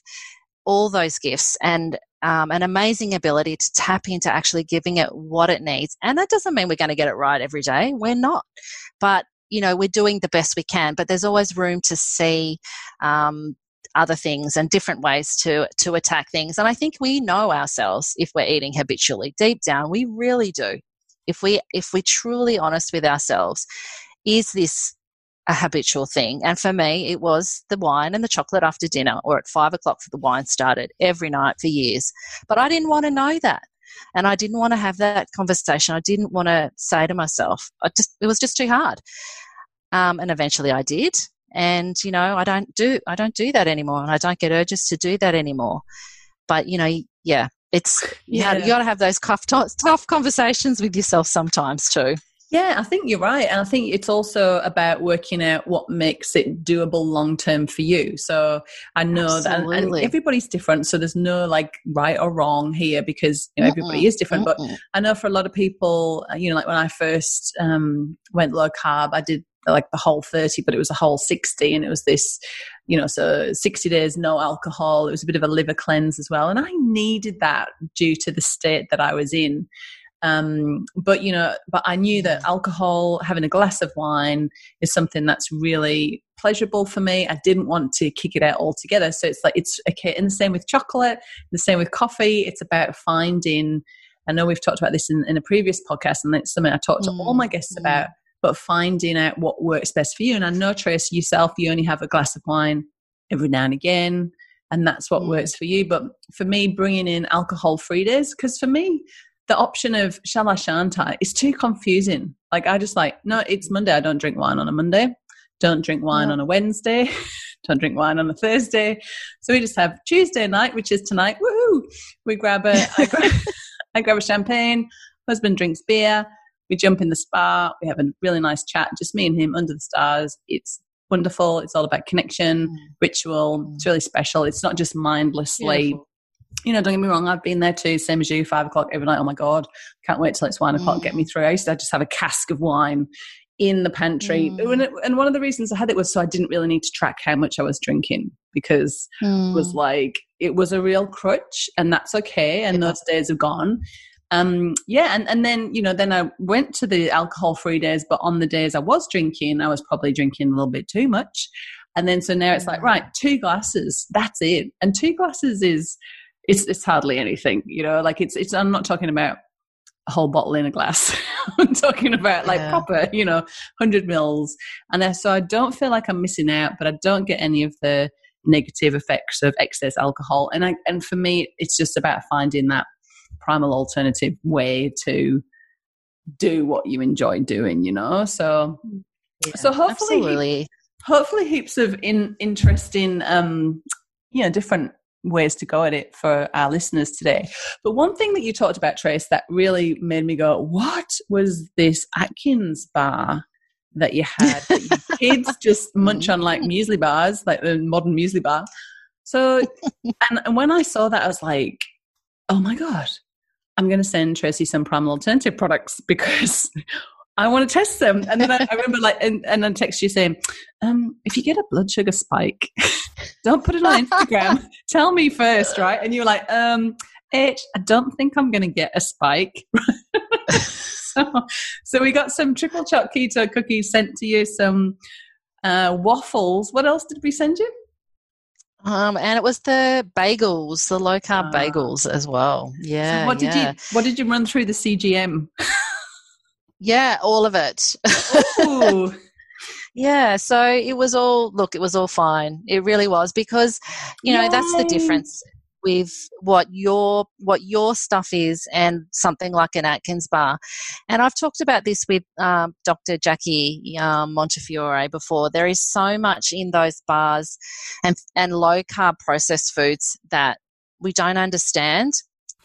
all those gifts and um, an amazing ability to tap into actually giving it what it needs. And that doesn't mean we're going to get it right every day. We're not. But you know we're doing the best we can but there's always room to see um, other things and different ways to to attack things. And i think we know ourselves if we're eating habitually. Deep down we really do. If we if we're truly honest with ourselves is this a habitual thing? And for me it was the wine and the chocolate after dinner or at five o'clock for the wine started every night for years. But i didn't want to know that and I didn't want to have that conversation. I didn't want to say to myself, I just it was just too hard. Um, and eventually I did, and you know I don't do I don't do that anymore, and I don't get urges to do that anymore. But you know, yeah, it's you, Yeah. you got to have those tough tough conversations with yourself sometimes too. Yeah, I think you're right. And I think it's also about working out what makes it doable long term for you. So I know that and, and everybody's different. So there's no like right or wrong here because you know, everybody is different. But mm-mm. I know for a lot of people, uh, you know, like when I first um, went low carb, I did like the whole 30, but it was a whole 60. And it was this, you know, so 60 days, no alcohol. It was a bit of a liver cleanse as well. And I needed that due to the state that I was in. Um, but, you know, but I knew that alcohol, having a glass of wine is something that's really pleasurable for me. I didn't want to kick it out altogether. So it's like, it's okay. And the same with chocolate, the same with coffee. It's about finding, I know we've talked about this in, in a previous podcast, and it's something I talk to all Mm, my guests mm. about, but finding out what works best for you. And I know, Trace, yourself, you only have a glass of wine every now and again, and that's what Mm. works for you. But for me, bringing in alcohol free days, because for me, the option of shall I shan't I is too confusing. Like, I just like, no, it's Monday. I don't drink wine on a Monday. Don't drink wine on a Wednesday. don't drink wine on a Thursday. So we just have Tuesday night, which is tonight. Woohoo! We grab a, I grab, I grab a champagne. Husband drinks beer. We jump in the spa. We have a really nice chat, just me and him under the stars. It's wonderful. It's all about connection, Mm. ritual. It's really special. It's not just mindlessly. Beautiful. You know, don't get me wrong. I've been there too. Same as you. Five o'clock every night. Oh my god, can't wait till it's one o'clock. Get me through. I used to just have a cask of wine in the pantry, Mm. and, it, and one of the reasons I had it was so I didn't really need to track how much I was drinking because Mm. was like it was a real crutch and that's okay and Yeah. those days are gone um yeah and and then you know then i went to the alcohol free days but on the days i was drinking i was probably drinking a little bit too much and then so now it's like Mm. right two glasses that's it and two glasses is it's it's hardly anything you know like it's it's i'm not talking about a whole bottle in a glass. I'm talking about like Yeah. proper, you know, 100 mils. And so I don't feel like I'm missing out, but I don't get any of the negative effects of excess alcohol. And I, and for me, it's just about finding that primal alternative way to do what you enjoy doing, you know? So, so hopefully, Absolutely. hopefully heaps of in, interesting, um, you know, different ways to go at it for our listeners today. But one thing that you talked about, Trace, that really made me go, what was this Atkins bar that you had that kids just munch on like mm-hmm. muesli bars, like the modern muesli bar? So, and, and when I saw that, I was like, oh my God, I'm going to send Tracy some Primal Alternative products because I want to test them. And then I, I remember like, and, and then text you saying, um, if you get a blood sugar spike, don't put it on Instagram. Tell me first, right? And you were like, um, H, I don't think I'm going to get a spike. so, so we got some triple choc keto cookies sent to you, some uh, waffles. What else did we send you? Um, and it was the bagels, the low carb Ah. bagels as well. Yeah. so what did yeah. you What did you run through the CGM? Yeah, all of it. Ooh. yeah, so it was all look, it was all fine. It really was because you know, that's the difference with what your what your stuff is and something like an Atkins bar. And I've talked about this with um, Dr. Jackie um, Montefiore before. There is so much in those bars and and low carb processed foods that we don't understand.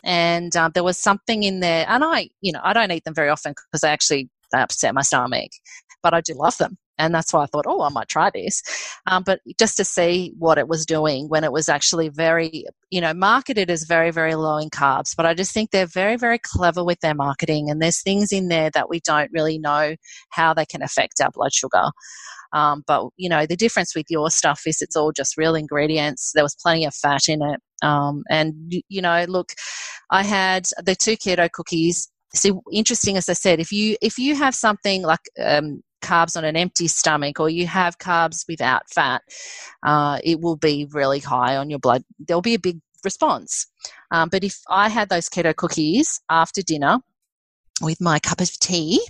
And uh, there was something in there, and I, you know, I don't eat them very often because they actually they upset my stomach, but I do love them, and that's why I thought, oh, I might try this. Um, but just to see what it was doing when it was actually very, you know, marketed as very, very low in carbs. But I just think they're very, very clever with their marketing, and there's things in there that we don't really know how they can affect our blood sugar. Um, but you know, the difference with your stuff is it's all just real ingredients. There was plenty of fat in it, um, and you know, look, I had the two keto cookies. See, interesting as I said, if you if you have something like um, carbs on an empty stomach, or you have carbs without fat, uh, it will be really high on your blood. There'll be a big response. Um, but if I had those keto cookies after dinner with my cup of tea,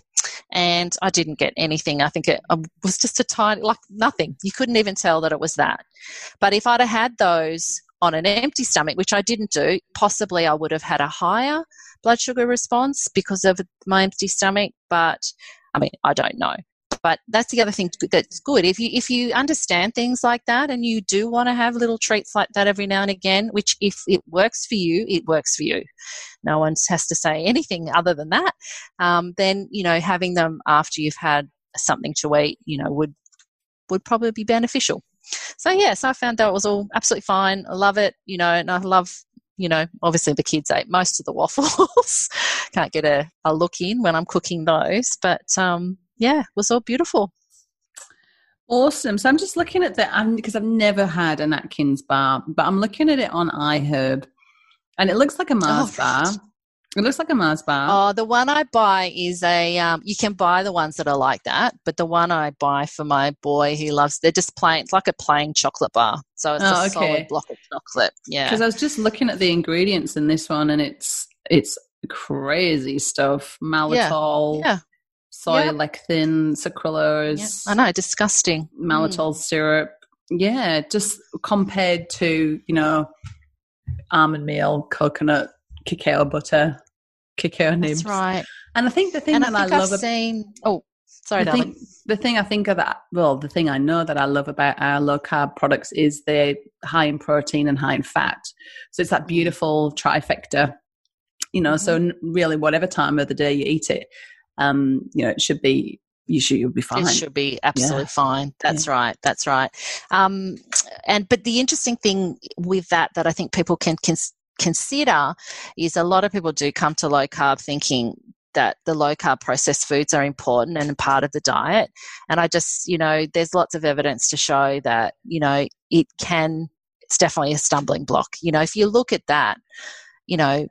and I didn't get anything. I think it um, was just a tiny, like nothing. You couldn't even tell that it was that. But if I'd have had those on an empty stomach, which I didn't do, possibly I would have had a higher blood sugar response because of my empty stomach. But I mean, I don't know. But that's the other thing that's good. If you if you understand things like that and you do want to have little treats like that every now and again, which if it works for you, it works for you. No one has to say anything other than that. Um, then you know having them after you've had something to eat, you know, would would probably be beneficial. So yes, I found that it was all absolutely fine. I love it, you know, and I love, you know, obviously the kids ate most of the waffles. Can't get a, a look in when I'm cooking those, but um, yeah, it was all beautiful. Awesome. So I'm just looking at the I'm because I've never had an Atkins bar, but I'm looking at it on iHerb, and it looks like a Mars Oh, bar. right. It looks like a Mars bar. Oh, the one I buy is a. Um, you can buy the ones that are like that, but the one I buy for my boy, he loves. They're just plain. It's like a plain chocolate bar, so it's Oh, a okay. solid block of chocolate. Yeah. Because I was just looking at the ingredients in this one, and it's it's crazy stuff: maltol, Yeah. soy Yep. lecithin, Yeah, sucralose, I know, disgusting. Mm. syrup. Yeah, just compared to you know almond meal, coconut, cacao butter, cacao nibs. That's right. And I think the thing And that I I, love I've seen. Oh, sorry, the darling. thing, the thing I think of that, well, the thing I know that I love about our low carb products is they're high in protein and high in fat. So it's that beautiful trifecta, you know. So Mm-hmm. n- really, whatever time of the day you eat it, um, you know, it should be you should you'll be fine. It should be absolutely fine. That's right. That's right. Um, and but the interesting thing with that that I think people can cons- consider is a lot of people do come to low carb thinking that the low carb processed foods are important and part of the diet. And I just, you know, there's lots of evidence to show that, you know, it can, it's definitely a stumbling block. You know, if you look at that, you know,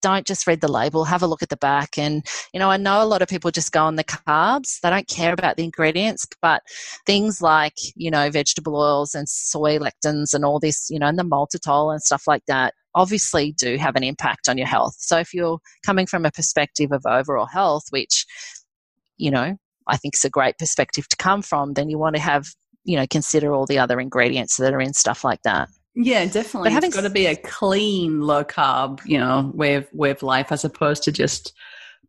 don't just read the label, have a look at the back. And, you know, I know a lot of people just go on the carbs, they don't care about the ingredients, but things like, you know, vegetable oils and soy lectins and all this, you know, and the maltitol and stuff like that, obviously do have an impact on your health. So if you're coming from a perspective of overall health, which, you know, I think is a great perspective to come from, then you want to have, you know, consider all the other ingredients that are in stuff like that. Yeah, definitely. But having, it's got to be a clean, low carb, you know, way of way of life as opposed to just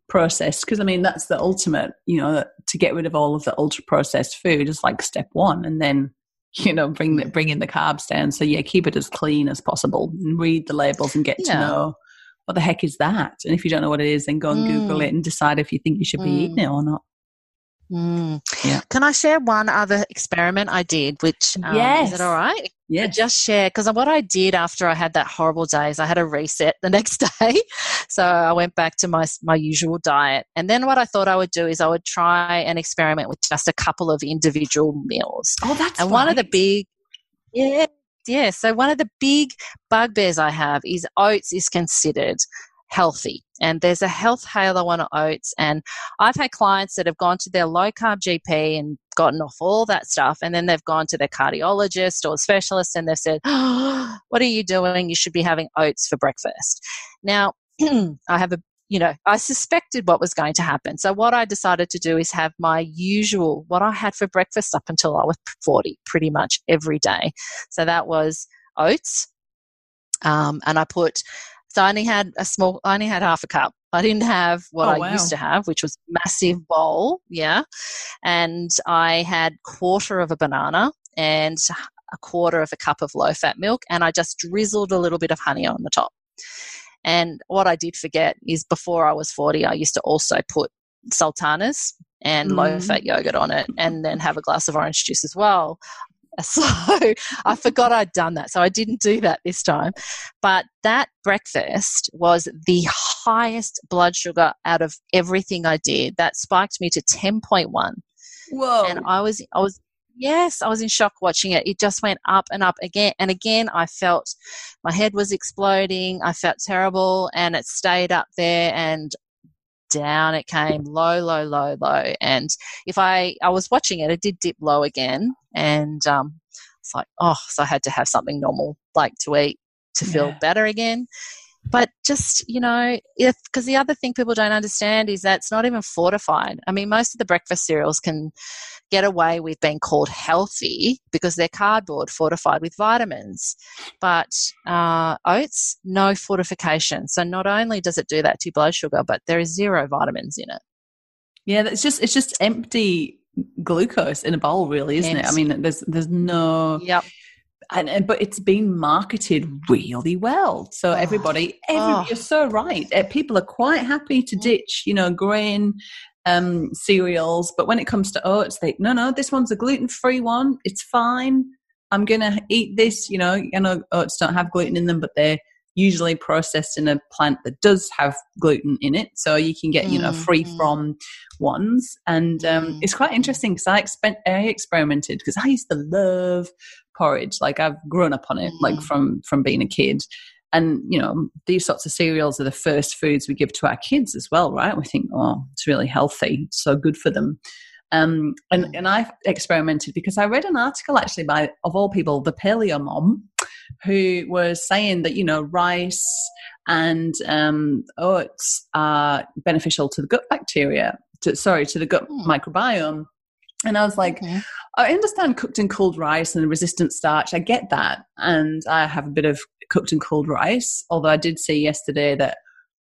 processed. Because I mean, that's the ultimate, you know, to get rid of all of the ultra processed food is like step one, and then you know bring the, bring in the carbs down. So yeah, keep it as clean as possible and read the labels and get yeah. to know what the heck is that. And if you don't know what it is, then go and mm. Google it and decide if you think you should be mm. eating it or not. Mm. Yeah. Can I share one other experiment I did? Which um, yes. is it all right? Yeah. Just share because what I did after I had that horrible day is I had a reset the next day, so I went back to my my usual diet. And then what I thought I would do is I would try an experiment with just a couple of individual meals. Oh, that's and right. one of the big yeah yeah. So one of the big bugbears I have is oats is considered healthy. And there's a health halo on oats. And I've had clients that have gone to their low carb GP and gotten off all that stuff. And then they've gone to their cardiologist or specialist and they've said, oh, What are you doing? You should be having oats for breakfast. Now, I have a you know, I suspected what was going to happen. So, what I decided to do is have my usual, what I had for breakfast up until I was 40, pretty much every day. So, that was oats. Um, and I put so I only had a small, I only had half a cup. I didn't have what oh, I wow. used to have, which was massive bowl, yeah. And I had quarter of a banana and a quarter of a cup of low fat milk, and I just drizzled a little bit of honey on the top. And what I did forget is before I was 40, I used to also put sultanas and mm. low fat yogurt on it and then have a glass of orange juice as well. So I forgot I'd done that. So I didn't do that this time. But that breakfast was the highest blood sugar out of everything I did. That spiked me to 10.1. Whoa. And I was, I was, yes, I was in shock watching it. It just went up and up again. And again, I felt my head was exploding. I felt terrible and it stayed up there. And down it came low low low low. And if i i was watching it it did dip low again. And um it's like oh so i had to have something normal like to eat to feel yeah. better again but just you know if because the other thing people don't understand is that it's not even fortified i mean most of the breakfast cereals can get away with being called healthy because they're cardboard fortified with vitamins. But uh, oats, no fortification. So not only does it do that to blood sugar, but there is zero vitamins in it. Yeah, it's just it's just empty glucose in a bowl, really, isn't it? I mean, there's there's no. Yep. And, and, but it's been marketed really well. So oh, everybody, every, oh. you're so right. Uh, people are quite happy to mm. ditch, you know, grain um, cereals. But when it comes to oats, they no, no, this one's a gluten free one. It's fine. I'm gonna eat this. You know, I know oats don't have gluten in them, but they're usually processed in a plant that does have gluten in it. So you can get, you know, free mm-hmm. from ones. And um, mm. it's quite interesting because I, exp- I experimented because I used to love porridge. Like I've grown up on it, mm. like from from being a kid. And, you know, these sorts of cereals are the first foods we give to our kids as well, right? We think, oh, it's really healthy, it's so good for them. Um, and, and I experimented because I read an article actually by, of all people, the Paleo Mom, who was saying that, you know, rice and um, oats are beneficial to the gut bacteria, to, sorry, to the gut mm. microbiome. And I was like, okay. I understand cooked and cooled rice and resistant starch. I get that. And I have a bit of cooked and cooled rice. Although I did see yesterday that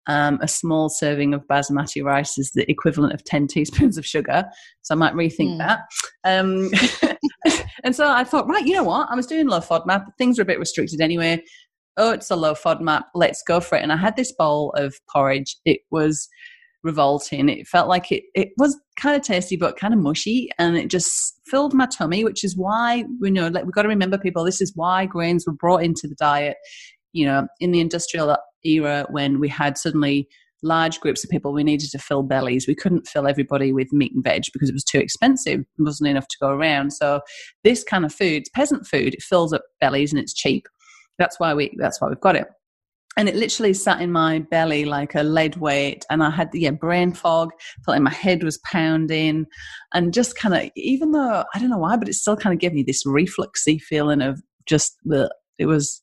um, a small serving of basmati rice is the equivalent of 10 teaspoons of sugar. So I might rethink mm. that. Um, and so I thought, right, you know what? I was doing low FODMAP. Things were a bit restricted anyway. Oh, it's a low FODMAP. Let's go for it. And I had this bowl of porridge. It was revolting. It felt like it, it was kind of tasty, but kind of mushy. And it just filled my tummy, which is why, you know, like we've got to remember people, this is why grains were brought into the diet, you know, in the industrial era when we had suddenly large groups of people we needed to fill bellies we couldn't fill everybody with meat and veg because it was too expensive it wasn't enough to go around so this kind of food peasant food it fills up bellies and it's cheap that's why we that's why we've got it and it literally sat in my belly like a lead weight and i had yeah brain fog felt like my head was pounding and just kind of even though i don't know why but it still kind of gave me this refluxy feeling of just the it was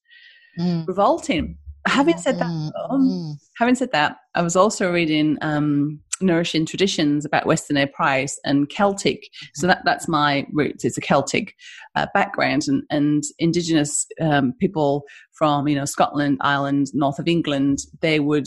mm. revolting having said that, Mm. having said that, I was also reading um, Nourishing Traditions about Weston A. Price and Celtic. So that, that's my roots. It's a Celtic uh, background, and, and Indigenous um, people from you know Scotland, Ireland, north of England, they would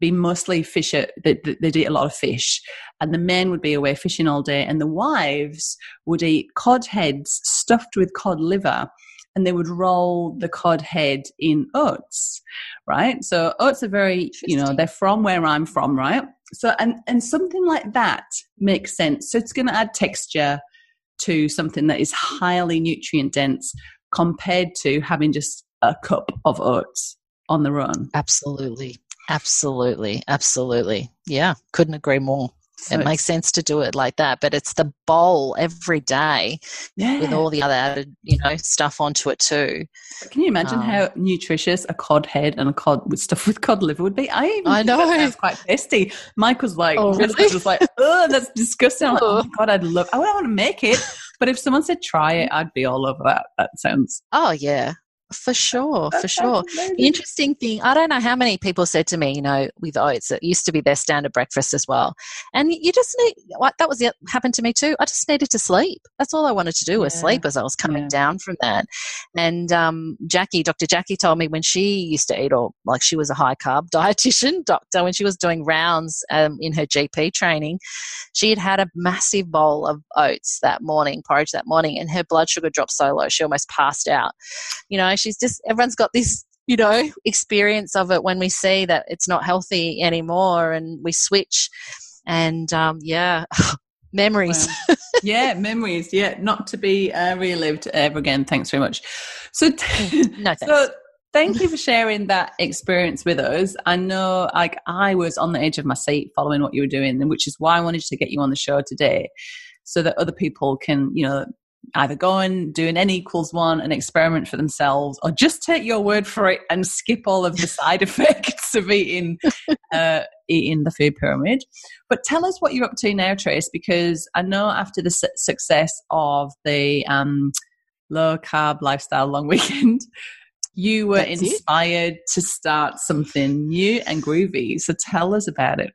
be mostly fisher. They, they- they'd eat a lot of fish, and the men would be away fishing all day, and the wives would eat cod heads stuffed with cod liver, and they would roll the cod head in oats right? So oats are very, you know, they're from where I'm from, right? So and and something like that makes sense. So it's going to add texture to something that is highly nutrient dense compared to having just a cup of oats on their own. Absolutely. Absolutely. Absolutely. Yeah. Couldn't agree more. So it makes sense to do it like that, but it's the bowl every day yeah. with all the other added, you know, stuff onto it too. Can you imagine um, how nutritious a cod head and a cod with stuff with cod liver would be? I even I know. sounds quite tasty. Mike was like, Oh, really? really? was like, oh, that's disgusting. I'm like, oh my god, I'd love. I wouldn't want to make it, but if someone said try it, I'd be all over that. That sounds Oh, yeah. For sure. For sure. amazing. The interesting thing, I don't know how many people said to me, you know, with oats, it used to be their standard breakfast as well. And you just need, what that was it, happened to me too. I just needed to sleep. That's all I wanted to do was Yeah. sleep as I was coming Yeah. down from that. And um, Jackie, Dr. Jackie told me when she used to eat or like she was a high carb dietitian doctor, when she was doing rounds um, in her GP training, she had had a massive bowl of oats that morning, porridge that morning, and her blood sugar dropped so low she almost passed out. You know, she's just, everyone's got this, you know, experience of it when we see that it's not healthy anymore and we switch. And um, yeah, memories. Wow. yeah, memories. Yeah, not to be uh, relived ever again. Thanks very much. So, No thanks. so thank you for sharing that experience with us. I know, like, I was on the edge of my seat following what you were doing, and which is why I wanted to get you on the show today, so that other people can, you know. Either go and do an n equals one, an experiment for themselves, or just take your word for it and skip all of the side effects of eating uh, eating the food pyramid. But tell us what you're up to now, Trace, because I know after the su- success of the um, low carb lifestyle long weekend, you were That's it. inspired to start something new and groovy. So tell us about it.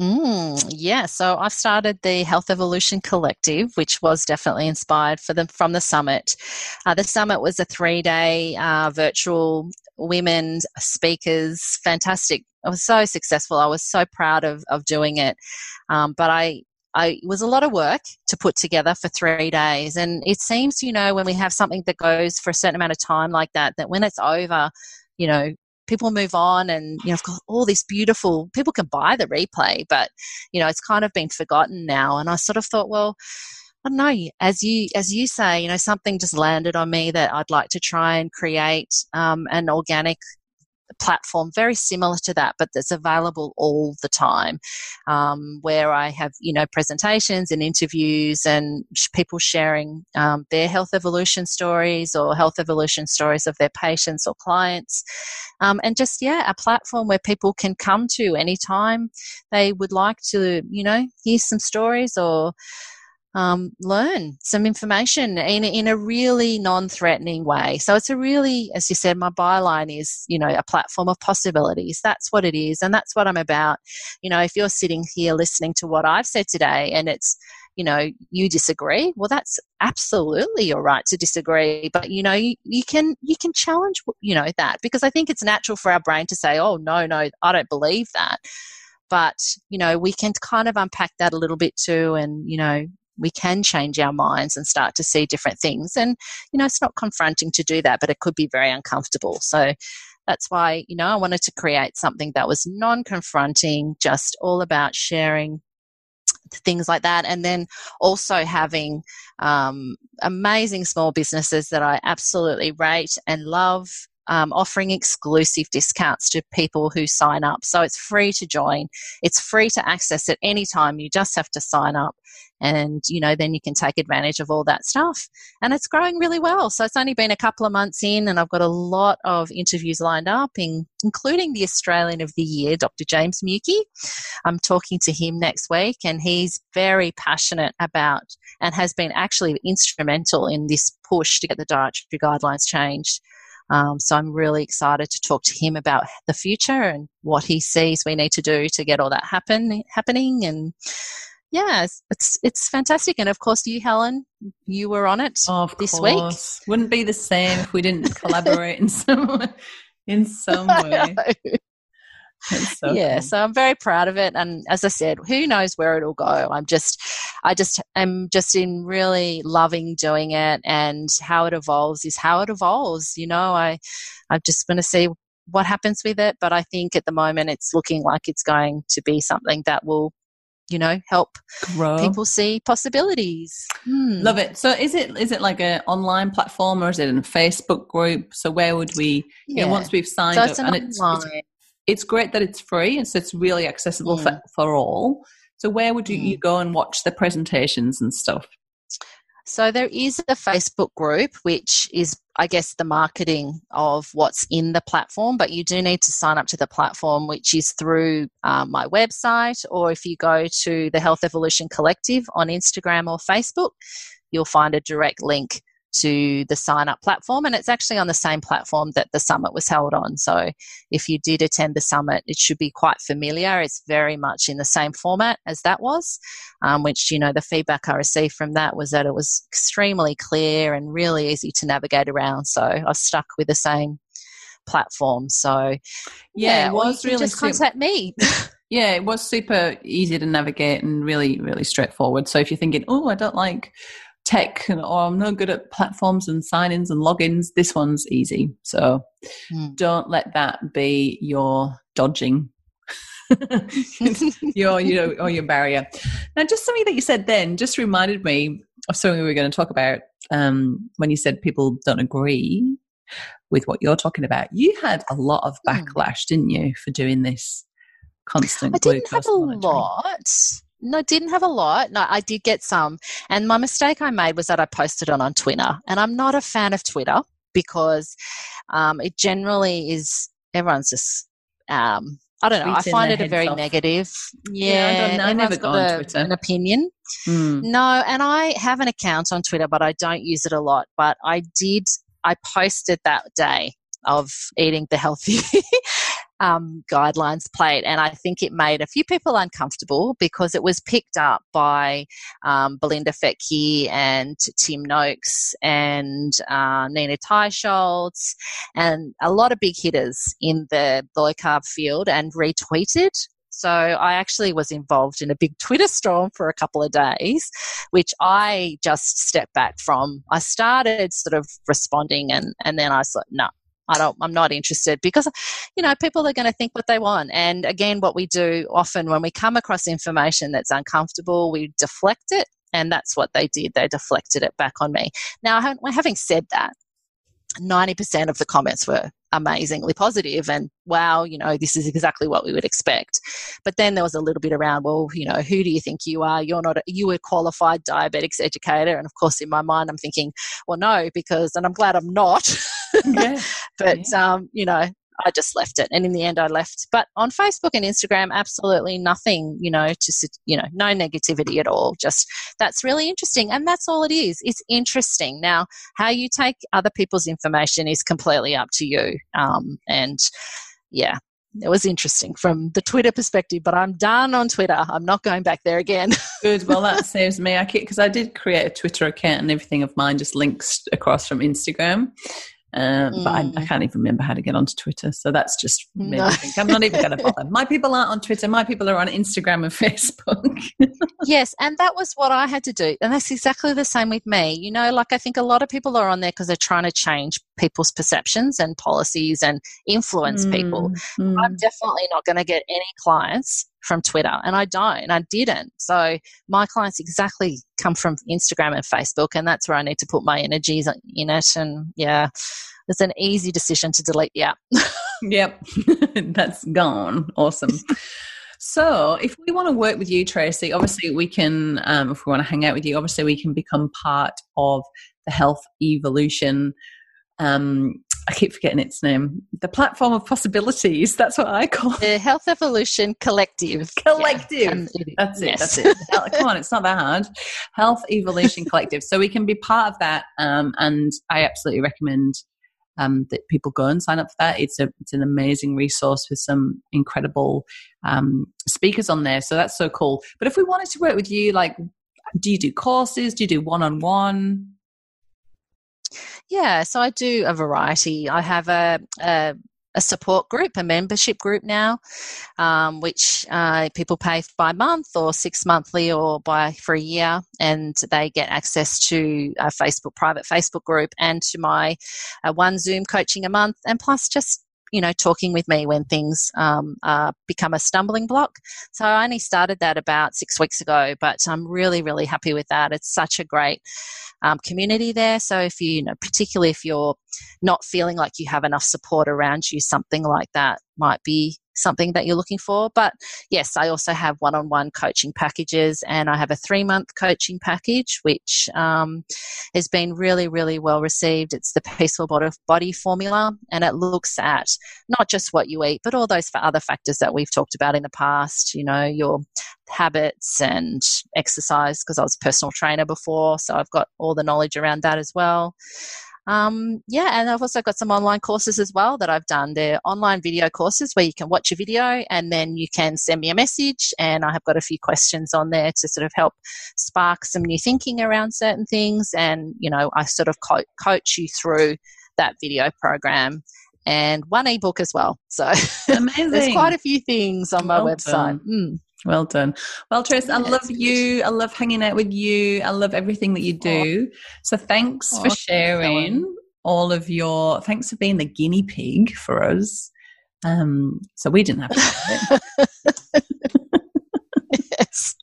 Mm, yeah, so I've started the Health Evolution Collective, which was definitely inspired for them from the summit. Uh, the summit was a three-day uh, virtual women speakers, fantastic. It was so successful. I was so proud of of doing it, um, but I. I, it was a lot of work to put together for three days. And it seems, you know, when we have something that goes for a certain amount of time like that, that when it's over, you know, people move on and you know, got all this beautiful people can buy the replay, but you know, it's kind of been forgotten now. And I sort of thought, well, I don't know, as you as you say, you know, something just landed on me that I'd like to try and create um, an organic platform very similar to that but that's available all the time. Um, where i have you know presentations and interviews and sh- people sharing um, their health evolution stories or health evolution stories of their patients or clients. Um, and just yeah a platform where people can come to anytime they would like to you know hear some stories or um, learn some information in, in a really non-threatening way. So it's a really, as you said, my byline is, you know, a platform of possibilities. That's what it is. And that's what I'm about. You know, if you're sitting here listening to what I've said today and it's, you know, you disagree, well, that's absolutely your right to disagree. But, you know, you, you can, you can challenge, you know, that because I think it's natural for our brain to say, oh, no, no, I don't believe that. But, you know, we can kind of unpack that a little bit too and, you know, we can change our minds and start to see different things. And, you know, it's not confronting to do that, but it could be very uncomfortable. So that's why, you know, I wanted to create something that was non confronting, just all about sharing things like that. And then also having um, amazing small businesses that I absolutely rate and love. Um, offering exclusive discounts to people who sign up. So it's free to join. It's free to access at any time. You just have to sign up and you know then you can take advantage of all that stuff and it's growing really well so it's only been a couple of months in and i've got a lot of interviews lined up in, including the australian of the year dr james Muecke. i'm talking to him next week and he's very passionate about and has been actually instrumental in this push to get the dietary guidelines changed Um, so I'm really excited to talk to him about the future and what he sees we need to do to get all that happen happening. And yeah, it's it's, fantastic. And of course, you, Helen, you were on it Oh, of this course. Wouldn't be the same if we didn't collaborate in some in some way. so yeah, cool. so I'm very proud of it. And as I said, who knows where it'll go? I'm just, I just am just in really loving doing it, and how it evolves is how it evolves. You know, I, I'm just going to see what happens with it. But I think at the moment it's looking like it's going to be something that will, you know, help Grow. people see possibilities. Hmm. Love it. So is it is it like an online platform or is it in a Facebook group? So where would we you know, Yeah. once we've signed So up it's an and it's, it's it's great that it's free and so it's really accessible for, Mm. for all. So where would you, you go and watch the presentations and stuff? So there is a Facebook group, which is, I guess, the marketing of what's in the platform, but you do need to sign up to the platform, which is through um, my website, or if you go to the Health Evolution Collective on Instagram or Facebook, you'll find a direct link to the sign up platform. And it's actually on the same platform that the summit was held on. So if you did attend the summit, it should be quite familiar. It's very much in the same format as that was um, which you know the feedback I received from that was that it was extremely clear and really easy to navigate around. So I've stuck with the same platform. So Yeah, it was really just contact me. Yeah, it was super easy to navigate and really, really straightforward. So if you're thinking, oh, I don't like tech and, or I'm not good at platforms and sign ins and logins, this one's easy. So Hmm. don't let that be your dodging. your, you know, or your barrier. Now, just something that you said then just reminded me of something we were going to talk about um, when you said people don't agree with what you're talking about. You had a lot of Hmm. backlash, didn't you, for doing this constant I didn't have a monitoring? lot. No, I didn't have a lot. No, I did get some. And my mistake I made was that I posted it on Twitter. And I'm not a fan of Twitter because um, it generally is, everyone's just, um, I don't know, I find it a very off. negative. Yeah, Yeah, I. I never go got on Twitter. An opinion. Hmm. No, and I have an account on Twitter, but I don't use it a lot. But I did, I posted that day of eating the healthy um, guidelines plate, and I think it made a few people uncomfortable because it was picked up by um, Belinda Fettke and Tim Noakes and uh, Nina Teicholz and a lot of big hitters in the low carb field and retweeted. So I actually was involved in a big Twitter storm for a couple of days, which I just stepped back from. I started sort of responding and, and then I like, no, I don't, I'm not interested because, you know, people are going to think what they want. And again, what we do often when we come across information that's uncomfortable, we deflect it. And that's what they did. They deflected it back on me. Now, having- having said that, 90% of the comments were amazingly positive and wow, you know, this is exactly what we would expect. But then there was a little bit around, well, you know, who do you think you are? You're not, a, you a qualified diabetics educator. And of course, in my mind, I'm thinking, well, no, because, and I'm glad I'm not. Yeah. but, um, you know, I just left it. And in the end, I left. But on Facebook and Instagram, absolutely nothing, you know, sit- you know, no negativity at all. Just that's really interesting. And that's all it is. It's interesting. Now, how you take other people's information is completely up to you. Um, and yeah, it was interesting from the Twitter perspective, but I'm done on Twitter. I'm not going back there again. Good. Well, that saves me. I because I did create a Twitter account and everything of mine just links across from Instagram. Um, But I, I Mm. can't even remember how to get onto Twitter. So that's just made No. me think I'm not even going to bother. My people aren't on Twitter. My people are on Instagram and Facebook. yes, and that was what I had to do. And that's exactly the same with me. You know, like I think a lot of people are on there because they're trying to change people's perceptions and policies and influence people. Mm, I'm definitely not going to get any clients from Twitter, and I don't, I didn't. So my clients exactly come from Instagram and Facebook, and that's where I need to put my energies in it. And yeah, it's an easy decision to delete app. Yep, that's gone. Awesome. So, if we want to work with you, Tracy, obviously we can. Um, if we want to hang out with you, obviously we can become part of the Health Evolution. Um, I keep forgetting its name. The platform of possibilities. That's what I call it. the Health Evolution Collective. Collective. Yeah, That's it. yes. That's it. Come on, it's not that hard. Health Evolution Collective. So we can be part of that, um, and I absolutely recommend um, that people go and sign up for that. It's a it's an amazing resource with some incredible um, speakers on there. So that's so cool. But if we wanted to work with you, like, do you do courses? Do you do one on one? Yeah, so I do a variety. I have a, a a support group, a membership group now, um, which uh, people pay by month or six monthly or by for a year, and they get access to a Facebook private Facebook group and to my uh, one Zoom coaching a month, and plus just you know talking with me when things um, uh, become a stumbling block. So I only started that about six weeks ago, but I'm really really happy with that. It's such a great um, community there. So if you, you know, particularly if you're not feeling like you have enough support around you, something like that might be something that you're looking for. But yes, I also have one on one coaching packages and I have a three month coaching package, which um, has been really, really well received. It's the Peaceful Body Formula and it looks at not just what you eat, but all those other factors that we've talked about in the past, you know, your habits and exercise, because I was a personal trainer before. So I've got all the knowledge around that as well. Um, yeah, and I've also got some online courses as well that I've done. They're online video courses where you can watch a video and then you can send me a message. And I have got a few questions on there to sort of help spark some new thinking around certain things. And, you know, I sort of co- coach you through that video program and one ebook as well. So there's quite a few things on my well website. Mm. Well done. Well, Trace, I love you. I love hanging out with you. I love everything that you do. So thanks for sharing all of your, thanks for being the guinea pig for us. Um, so we didn't have to yes.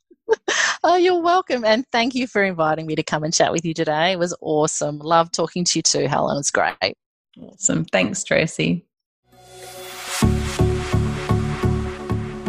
Oh, you're welcome. And thank you for inviting me to come and chat with you today. It was awesome. Love talking to you too, Helen. It's great. Awesome. Thanks, Tracy.